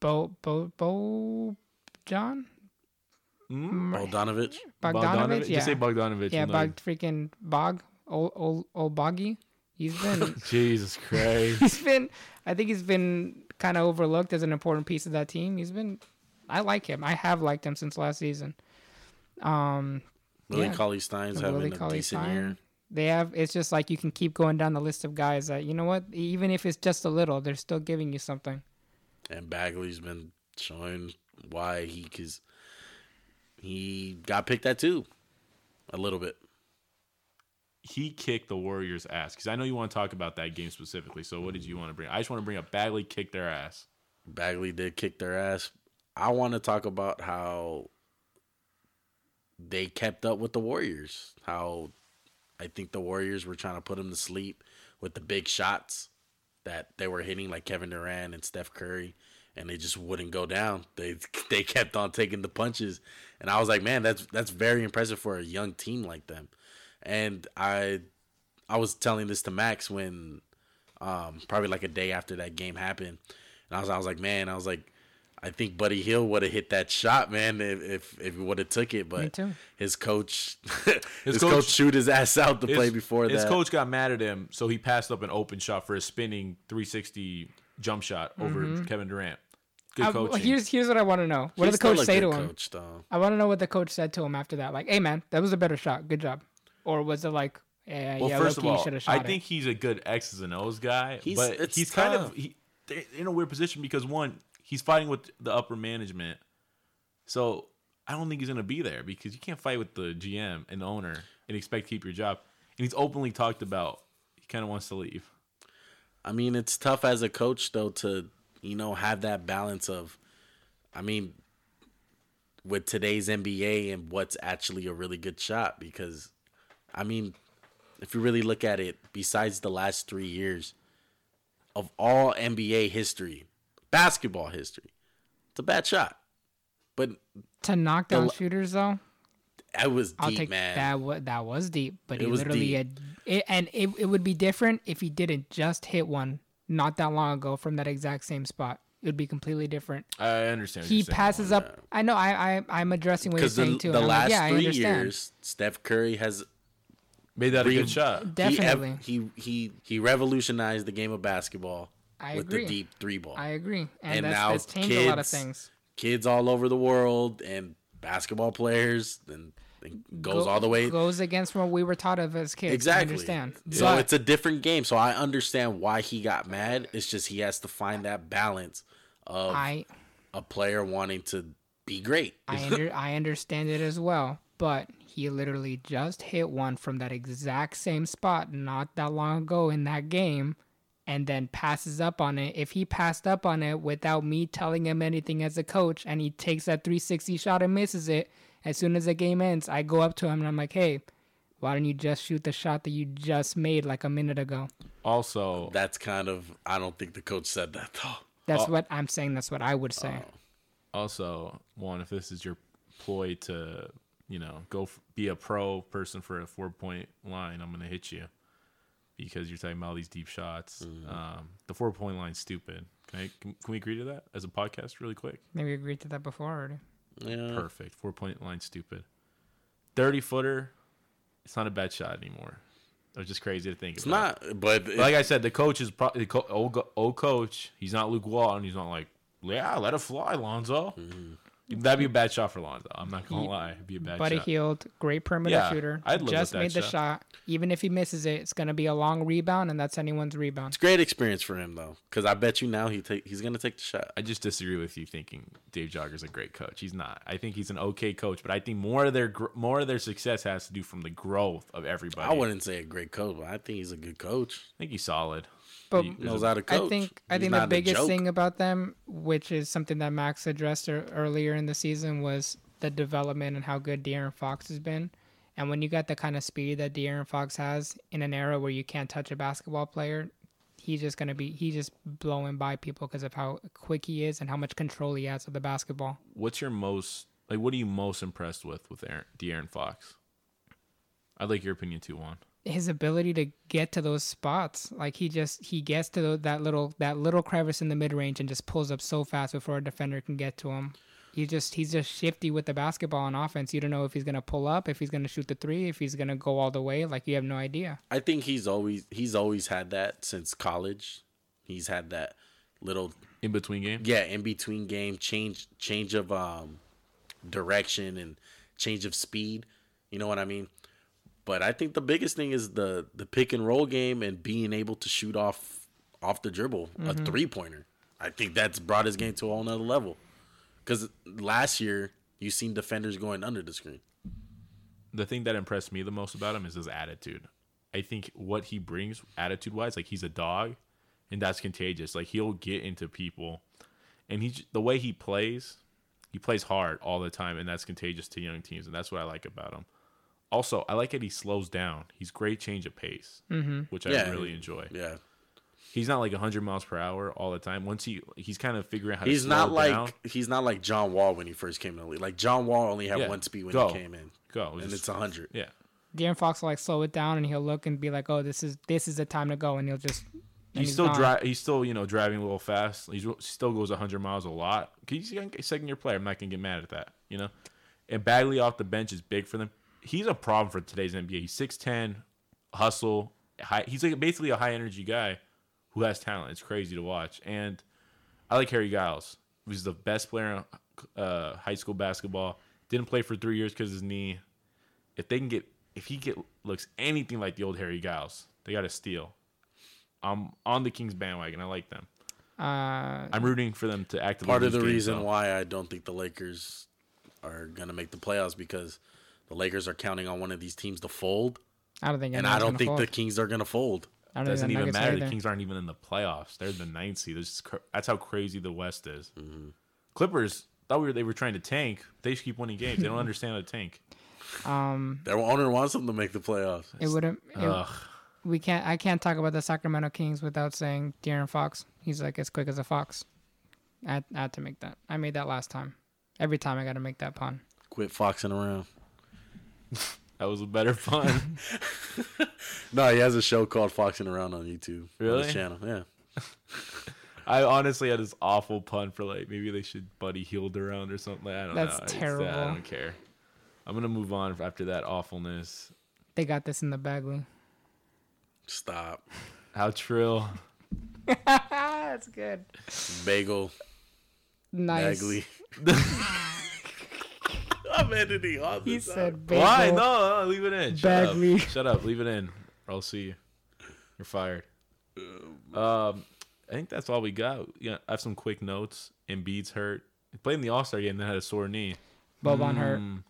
Bo Bo Bo John Bogdanovich. Bogdanovich. Yeah, Just say Bogdanovich. yeah, and Bog freaking Bog old old old Boggy. He's been Jesus Christ. he's been I think he's been kind of overlooked as an important piece of that team. He's been I like him. I have liked him since last season. Um Willie Yeah. Cauley Stein's Willie having a Cauley decent Stein. year. They have it's just like you can keep going down the list of guys that you know what, even if it's just a little, they're still giving you something. And Bagley's been showing why he cause he got picked at two. A little bit. he kicked the Warriors' ass. Because I know you want to talk about that game specifically. So what did you want to bring? I just want to bring up Bagley kicked their ass. Bagley did kick their ass. I want to talk about how they kept up with the Warriors. How I think the Warriors were trying to put him to sleep with the big shots that they were hitting, like Kevin Durant and Steph Curry, and they just wouldn't go down. They they kept on taking the punches, and I was like, man, that's that's very impressive for a young team like them. And I I was telling this to Max when um, probably like a day after that game happened. And I was, I was like, man, I was like, I think Buddy Hield would have hit that shot, man, if if, if he would have took it. But his coach, his, coach- coach, shoot his ass out to play before his that. His coach got mad at him, so he passed up an open shot for a spinning 360 jump shot over mm-hmm. Kevin Durant. Good well, here's here's what I want to know. What He's did the coach say to him? Coach. I want to know what the coach said to him after that. Like, hey man, that was a better shot. Good job. Or was it like, yeah, well, yeah, first of all, should have shot I it. think he's a good X's and O's guy, He's- but it's he's kind of he, in a weird position because one, he's fighting with the upper management. So I don't think he's gonna be there because you can't fight with the GM and the owner and expect to keep your job. And he's openly talked about he kind of wants to leave. I mean, it's tough as a coach though to you know have that balance of, I mean, with today's NBA and what's actually a really good shot because, I mean, if you really look at it, besides the last three years of all NBA history, basketball history, it's a bad shot. But To knock down The- shooters though, it was I'll deep, take man. that. wa- That was deep, but It he was literally deep. had, it, and it, it would be different if he didn't just hit one not that long ago from that exact same spot. It would be completely different. I understand. What He you're passes up. I know. I, I I'm addressing what you're the, saying too. the and I'm like, last yeah, three years, Steph Curry has made that a good shot. Definitely, He, he he he revolutionized the game of basketball I with agree. the deep three ball. I agree, and, And that's, now that's changed a lot of things. Kids all over the world and basketball players and, and goes Go- all the way. goes against what we were taught of as kids. exactly. I understand. So But it's a different game. So I understand why he got mad. It's just he has to find that balance of I a player wanting to be great. I under, I understand it as well, but he literally just hit one from that exact same spot not that long ago in that game and then passes up on it. If he passed up on it without me telling him anything as a coach and he takes that 360 shot and misses it, as soon as the game ends, I go up to him and I'm like, "Hey, why don't you just shoot the shot that you just made like a minute ago?" Also, That's kind of I don't think the coach said that though. That's oh. what I'm saying. That's what I would say. Oh. also one if this is your ploy to you know go f- be a pro person for a four point line i'm gonna hit you because you're talking about all these deep shots. Um, the four point line's stupid. Can, I, can, can we agree to that as a podcast really quick? Maybe we agreed to that before already. Yeah. perfect. Four point line stupid. 30 footer it's not a bad shot anymore. It was just crazy to think It's about. not, but it- like i said the coach is probably the co- old, old coach he's not luke walton he's not like yeah let it fly lonzo That'd be a bad shot for Lonzo. I'm not gonna He- lie. It'd be a bad Buddy shot. Hield, great perimeter Yeah, shooter. I'd live with just that made the shot. shot. Even if he misses it, it's gonna be a long rebound, and that's anyone's rebound. it's great experience for him though, because I bet you now he take he's gonna take the shot. I just disagree with you thinking Dave Joerger's a great coach. He's not. I think he's an okay coach, but I think more of their more of their success has to do from the growth of everybody. I wouldn't say a great coach, but I think he's a good coach. I think he's solid. But He- Knows how to coach. I think I think the biggest thing about them, which is something that Max addressed earlier in the season, was the development and how good De'Aaron Fox has been. And when you got the kind of speed that De'Aaron Fox has in an era where you can't touch a basketball player, he's just gonna be he's just blowing by people because of how quick he is and how much control he has of the basketball. What's your most like? What are you most impressed with with Aaron, De'Aaron Fox? I'd like your opinion too, Juan. His ability to get to those spots like he just he gets to tho- that little that little crevice in the mid range and just pulls up so fast before a defender can get to him he just he's just shifty with the basketball on offense you don't know if he's gonna pull up if he's gonna shoot the three if he's gonna go all the way like you have no idea I think he's always he's always had that since college. He's had that little In between game. yeah in between game change change of um direction and change of speed. You know what I mean? But I think the biggest thing is the the pick and roll game and being able to shoot off off the dribble a mm-hmm. three pointer. I think that's brought his game to a whole nother level. Because last year you seen defenders going under the screen. the thing that impressed me the most about him is his attitude. I think what he brings attitude wise, like he's a dog, and that's contagious. Like he'll get into people, and he the way he plays, he plays hard all the time, and that's contagious to young teams, and that's what I like about him. Also, I like that he slows down. He's great change of pace, mm-hmm. which I Yeah. really enjoy. Yeah. He's not like 100 miles per hour all the time. Once he he's kind of figuring out how He's to slow not like down. he's not like John Wall when he first came in the league. Like John Wall only had Yeah. one speed when Go. he came in. Go. And Just- it's a hundred. Yeah. De'Aaron Fox will like slow it down and he'll look and be like oh this is this is the time to go and he'll just and he's, he's still driving. He's still you know driving a little fast. He's he still goes 100 miles a lot. He's a second year player. I'm not gonna get mad at that. You know, and Bagley off the bench is big for them. He's a problem for today's NBA. He's 6'10, hustle. High, he's like basically a high energy guy who has talent. It's crazy to watch. And I like Harry Giles. He's the best player in uh, high school basketball. Didn't play for three years because his knee. If they can get, if he get looks anything like the old Harry Giles, they got to steal. I'm on the Kings bandwagon. I like them. Uh, I'm rooting for them to actively. Part of the reason though. why I don't think the Lakers are gonna make the playoffs because the Lakers are counting on one of these teams to fold, I don't think. and I don't think fold. the Kings are gonna fold. I don't doesn't even Nuggets are matter. The. Kings aren't even in the playoffs. They're the ninth seed. That's, cr- that's how crazy the West is. Mm-hmm. Clippers thought we were, they were trying to tank. They just keep winning games. They don't understand how to tank. Um, Their owner wants them to make the playoffs. it wouldn't. It, Ugh. we can't. I can't talk about the Sacramento Kings without saying De'Aaron Fox. He's like as quick as a fox. I I had to make that. I made that last time. Every time I got to make that pun. Quit foxing around. That was a better fun. No, he has a show called Foxing Around on YouTube. On Really? his channel, yeah. I honestly had this awful pun for like maybe they should Buddy Healed around or something. I don't That's know. It's- terrible. I don't care. I'm gonna move on after that awfulness. They got this in the bag, Lou. Stop. How trill. That's good. Bagel. Nice. Bagley. I'm editing all He out. said bagel. Why? No, no, leave it in. Shut Bagley. up. Shut up. Leave it in. Or I'll see you. You're fired. Um, I think that's all we got. Yeah, I have some quick notes. Embiid's hurt. He played in the All Star game, then had a sore knee. Boban hurt. Mm.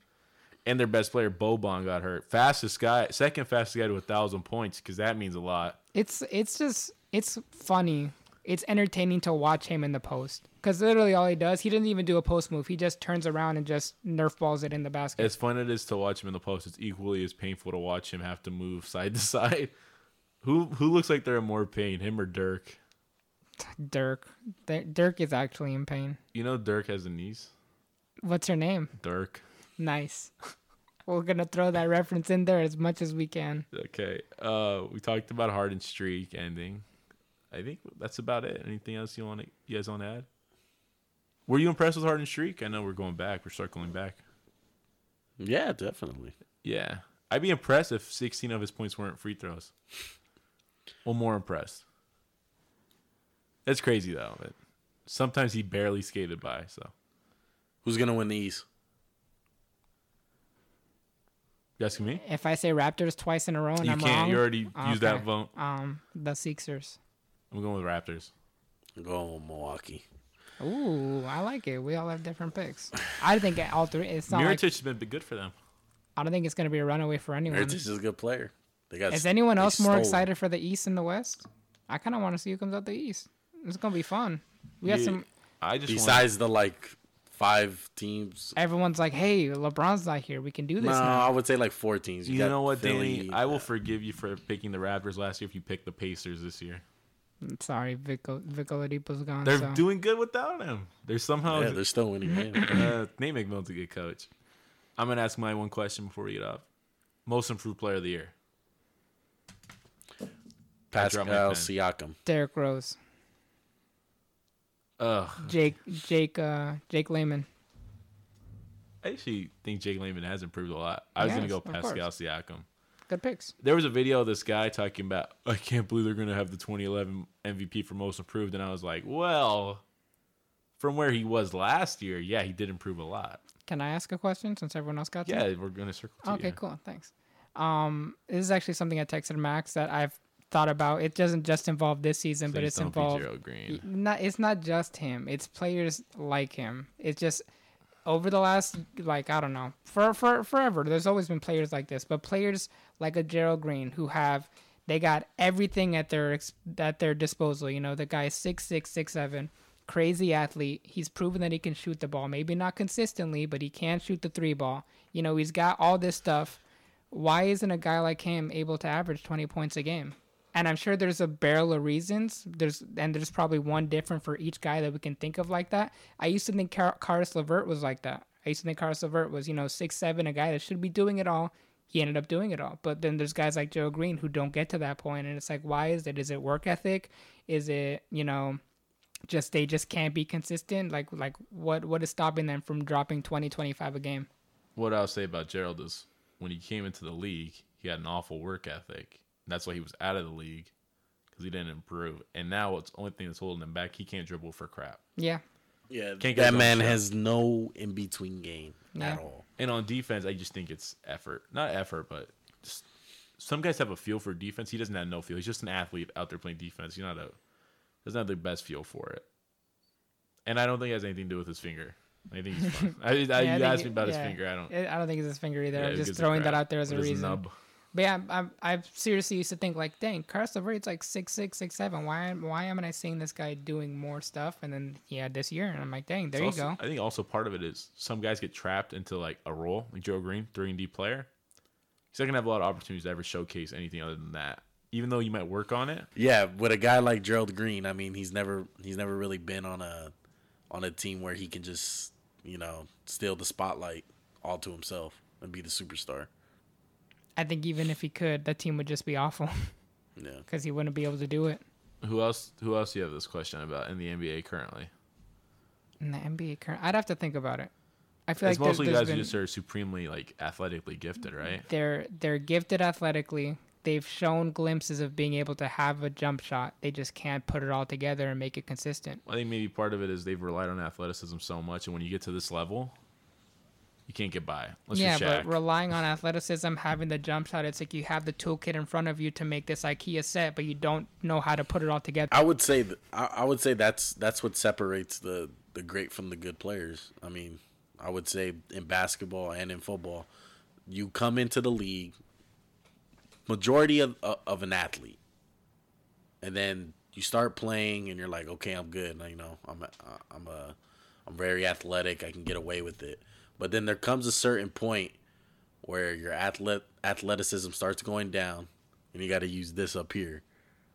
And their best player, Boban, got hurt. Fastest guy, second fastest guy to a thousand points, because that means a lot. It's it's just it's funny. It's entertaining to watch him in the post because literally all he does, he doesn't even do a post move. He just turns around and just nerf balls it in the basket. As fun it is to watch him in the post, it's equally as painful to watch him have to move side to side. Who who looks like they're in more pain, him or Dirk? Dirk, Dirk is actually in pain. You know Dirk has a niece. What's her name? Dirk. Nice. We're gonna throw that reference in there as much as we can. Okay. Uh, we talked about Harden streak ending. I think that's about it. Anything else you want to, you guys want to add? Were you impressed with Harden streak? I know we're going back. We're circling back. Yeah, definitely. Yeah, I'd be impressed if 16 of his points weren't free throws. Well, more impressed. That's crazy though. But sometimes he barely skated by. So Who's gonna win the East? you asking me? If I say Raptors twice in a row and You I'm can't. wrong, You already used that Okay. vote. um, the Sixers. I'm going with Raptors. I'm going with Milwaukee. Ooh, I like it. We all have different picks. I think all three. It's not like has been good for them. I don't think it's gonna be a runaway for anyone. Mirotic is a good player. They got. Is anyone else more stole. excited for the East and the West? I kind of want to see who comes out the East. It's gonna be fun. We got some. I just want Besides the like five teams. Everyone's like, "Hey, LeBron's not here. We can do this No, now." I would say like four teams. You got know what, Philly, Danny? I will uh, forgive you for picking the Raptors last year if you pick the Pacers this year. Sorry, Vic Vic Oladipo's gone. They're so. doing good without him. They're somehow. Yeah, they're still winning games. uh, Nate McMillan's a good coach. I'm gonna ask my one question before we get off. Most improved player of the year. Pascal my. Siakam. Derrick Rose, Ugh. Jake Jake uh, Jake Layman. I actually think Jake Layman has improved a lot. I was Yes, gonna go of Pascal. Siakam. Good picks. There was a video of this guy talking about, I can't believe they're gonna have the 2011 MVP for most improved, and I was like, well, from where he was last year, yeah, he did improve a lot. Can I ask a question since everyone else got to? Yeah, we're gonna circle. To Okay, you. cool. Thanks. Um, this is actually something I texted Max that I've thought about. It doesn't just involve this season, but it's involved. Not, it's not just him. It's players like him. It's just over the last like I don't know for for forever. There's always been players like this, but players like a Gerald Green who have they got everything at their at their disposal. You know, the guy's six six six seven, crazy athlete. He's proven that he can shoot the ball. Maybe not consistently, but he can shoot the three ball. You know, he's got all this stuff. Why isn't a guy like him able to average 20 points a game? And I'm sure there's a barrel of reasons. There's and there's probably one different for each guy that we can think of like that. I used to think Car- Caris LeVert was like that. I used to think Caris LeVert was, you know, six seven, a guy that should be doing it all. He ended up doing it all. But then there's guys like Joe Green who don't get to that point, and it's like, why is it? Is it work ethic? Is it, you know, just they just can't be consistent? Like like what what is stopping them from dropping 20, 25 a game? What I'll say about Gerald is when he came into the league, he had an awful work ethic. That's why he was out of the league because he didn't improve. And now it's the only thing that's holding him back? He can't dribble for crap. Yeah. Yeah, Can't get that man shot. has no in between game Yeah. at all. And on defense, I just think it's effort. Not effort, but just, some guys have a feel for defense. He doesn't have no feel. He's just an athlete out there playing defense. He's not a doesn't have the best feel for it. And I don't think it has anything to do with his finger. I think he's fine. I, I, Yeah, I you think asked me about his yeah. finger. I don't. I don't think it's his finger either. yeah, I'm just throwing that out there as a With his reason. nub. But yeah, I, I seriously used to think like, dang, Caris LeVert's like six six six seven. Why why am I seeing this guy doing more stuff? And then yeah, this year, and I'm like, dang, there It's you also- go. I think also part of it is some guys get trapped into like a role, like Joe Green, three and D player. He's not gonna have a lot of opportunities to ever showcase anything other than that. Even though you might work on it, Yeah, with a guy like Gerald Green, I mean, he's never he's never really been on a on a team where he can just you know steal the spotlight all to himself and be the superstar. I think even if he could, that team would just be awful Yeah, because he wouldn't be able to do it. who else? Who else do you have this question about in the NBA currently? In the NBA current, I'd have to think about it. I feel It's like there's, mostly there's guys been, who just are supremely like athletically gifted, right? they're they're gifted athletically. They've shown glimpses of being able to have a jump shot. They just can't put it all together and make it consistent. I think maybe part of it is they've relied on athleticism so much, and when you get to this level, you can't get by. Unless yeah, you're but relying on athleticism, having the jump shot, it's like you have the toolkit in front of you to make this IKEA set, but you don't know how to put it all together. I would say th- I, I would say that's that's what separates the the great from the good players. I mean, I would say in basketball and in football, you come into the league majority of of an athlete, and then you start playing, and you're like, okay, I'm good. You know, I'm a, I'm a I'm very athletic. I can get away with it. But then there comes a certain point where your athlete athleticism starts going down, and you got to use this up here,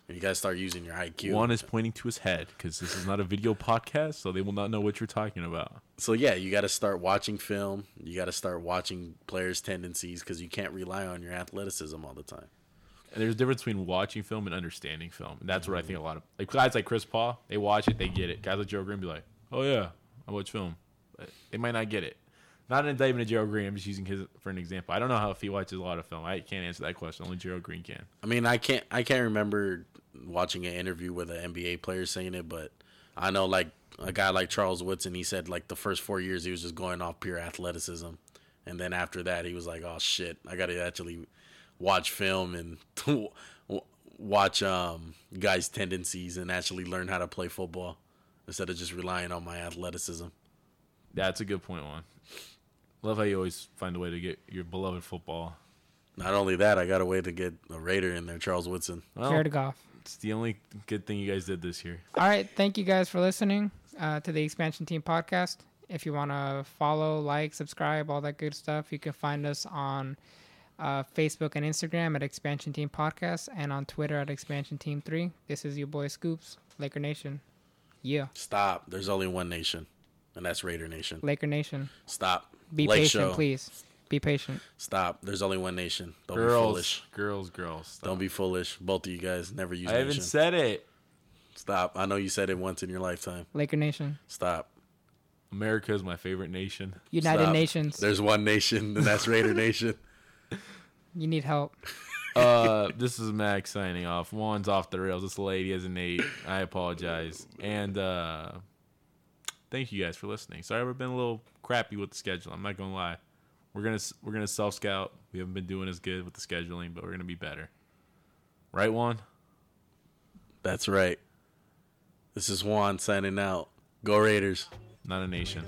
and you got to start using your IQ. Juan is pointing to his head because this is not a video podcast, so they will not know what you're talking about. so yeah, you got to start watching film. You got to start watching players' tendencies because you can't rely on your athleticism all the time. And there's a difference between watching film and understanding film. And that's what I mm-hmm. think a lot of like guys like Chris Paul, they watch it, they get it. Guys like Joe Green be like, "Oh yeah, I watch film," but they might not get it. Not an indictment of Gerald Green. I'm just using his for an example. I don't know how if he watches a lot of film. I can't answer that question. Only Gerald Green can. I mean, I can't I can't remember watching an interview with an NBA player saying it, but I know like a guy like Charles Woodson, he said like the first four years he was just going off pure athleticism, and then after that he was like, oh shit, I got to actually watch film and watch um guys' tendencies and actually learn how to play football instead of just relying on my athleticism. That's a good point, Juan. Love how you always find a way to get your beloved football. Not only that, I got a way to get a Raider in there, Charles Woodson. Well, Jared Goff. it's the only good thing you guys did this year. All right, thank you guys for listening uh, to the Expansion Team podcast. If you want to follow, like, subscribe, all that good stuff, you can find us on uh, Facebook and Instagram at Expansion Team Podcast and on Twitter at Expansion Team 3. This is your boy Scoops, Laker Nation. Yeah, Stop. There's only one nation, and that's Raider Nation. Laker Nation. Stop. Be Lake patient, Show. please. Be patient. Stop. There's only one nation. Don't be Girls, foolish. girls, girls. Stop. Don't be foolish. Both of you guys never use I haven't said it. Stop. I know you said it once in your lifetime. Laker Nation. Stop. America is my favorite nation. United Stop. Nations. There's one nation, and that's Raider Nation. You need help. Uh, this is Max signing off. Juan's off the rails. This lady has an eight. I apologize. And uh, thank you guys for listening. Sorry, we've been a little crappy with the schedule. I'm not gonna lie. We're gonna we're gonna self scout. We haven't been doing as good with the scheduling, but we're gonna be better. Right, Juan? That's right. This is Juan signing out. Go Raiders. Not a nation.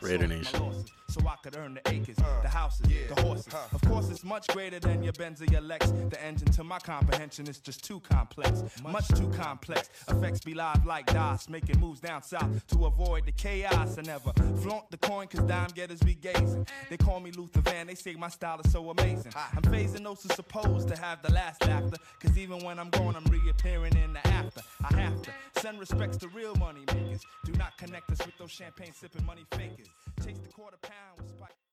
Raider Nation. So I could earn the acres, the houses, the horses. Of course, it's much greater than your Benz or your Lex. The engine, to my comprehension, is just too complex. Much too complex. Effects be live like DOS, making moves down south to avoid the chaos. I never flaunt the coin, cause dime getters be gazing. They call me Luther Van, they say my style is so amazing. I'm phasing those who supposed to have the last laughter. Cause even when I'm gone, I'm reappearing in the after. I have to send respects to real money makers. Do not connect us with those champagne sipping money fakers. Chase the quarter pound with spike.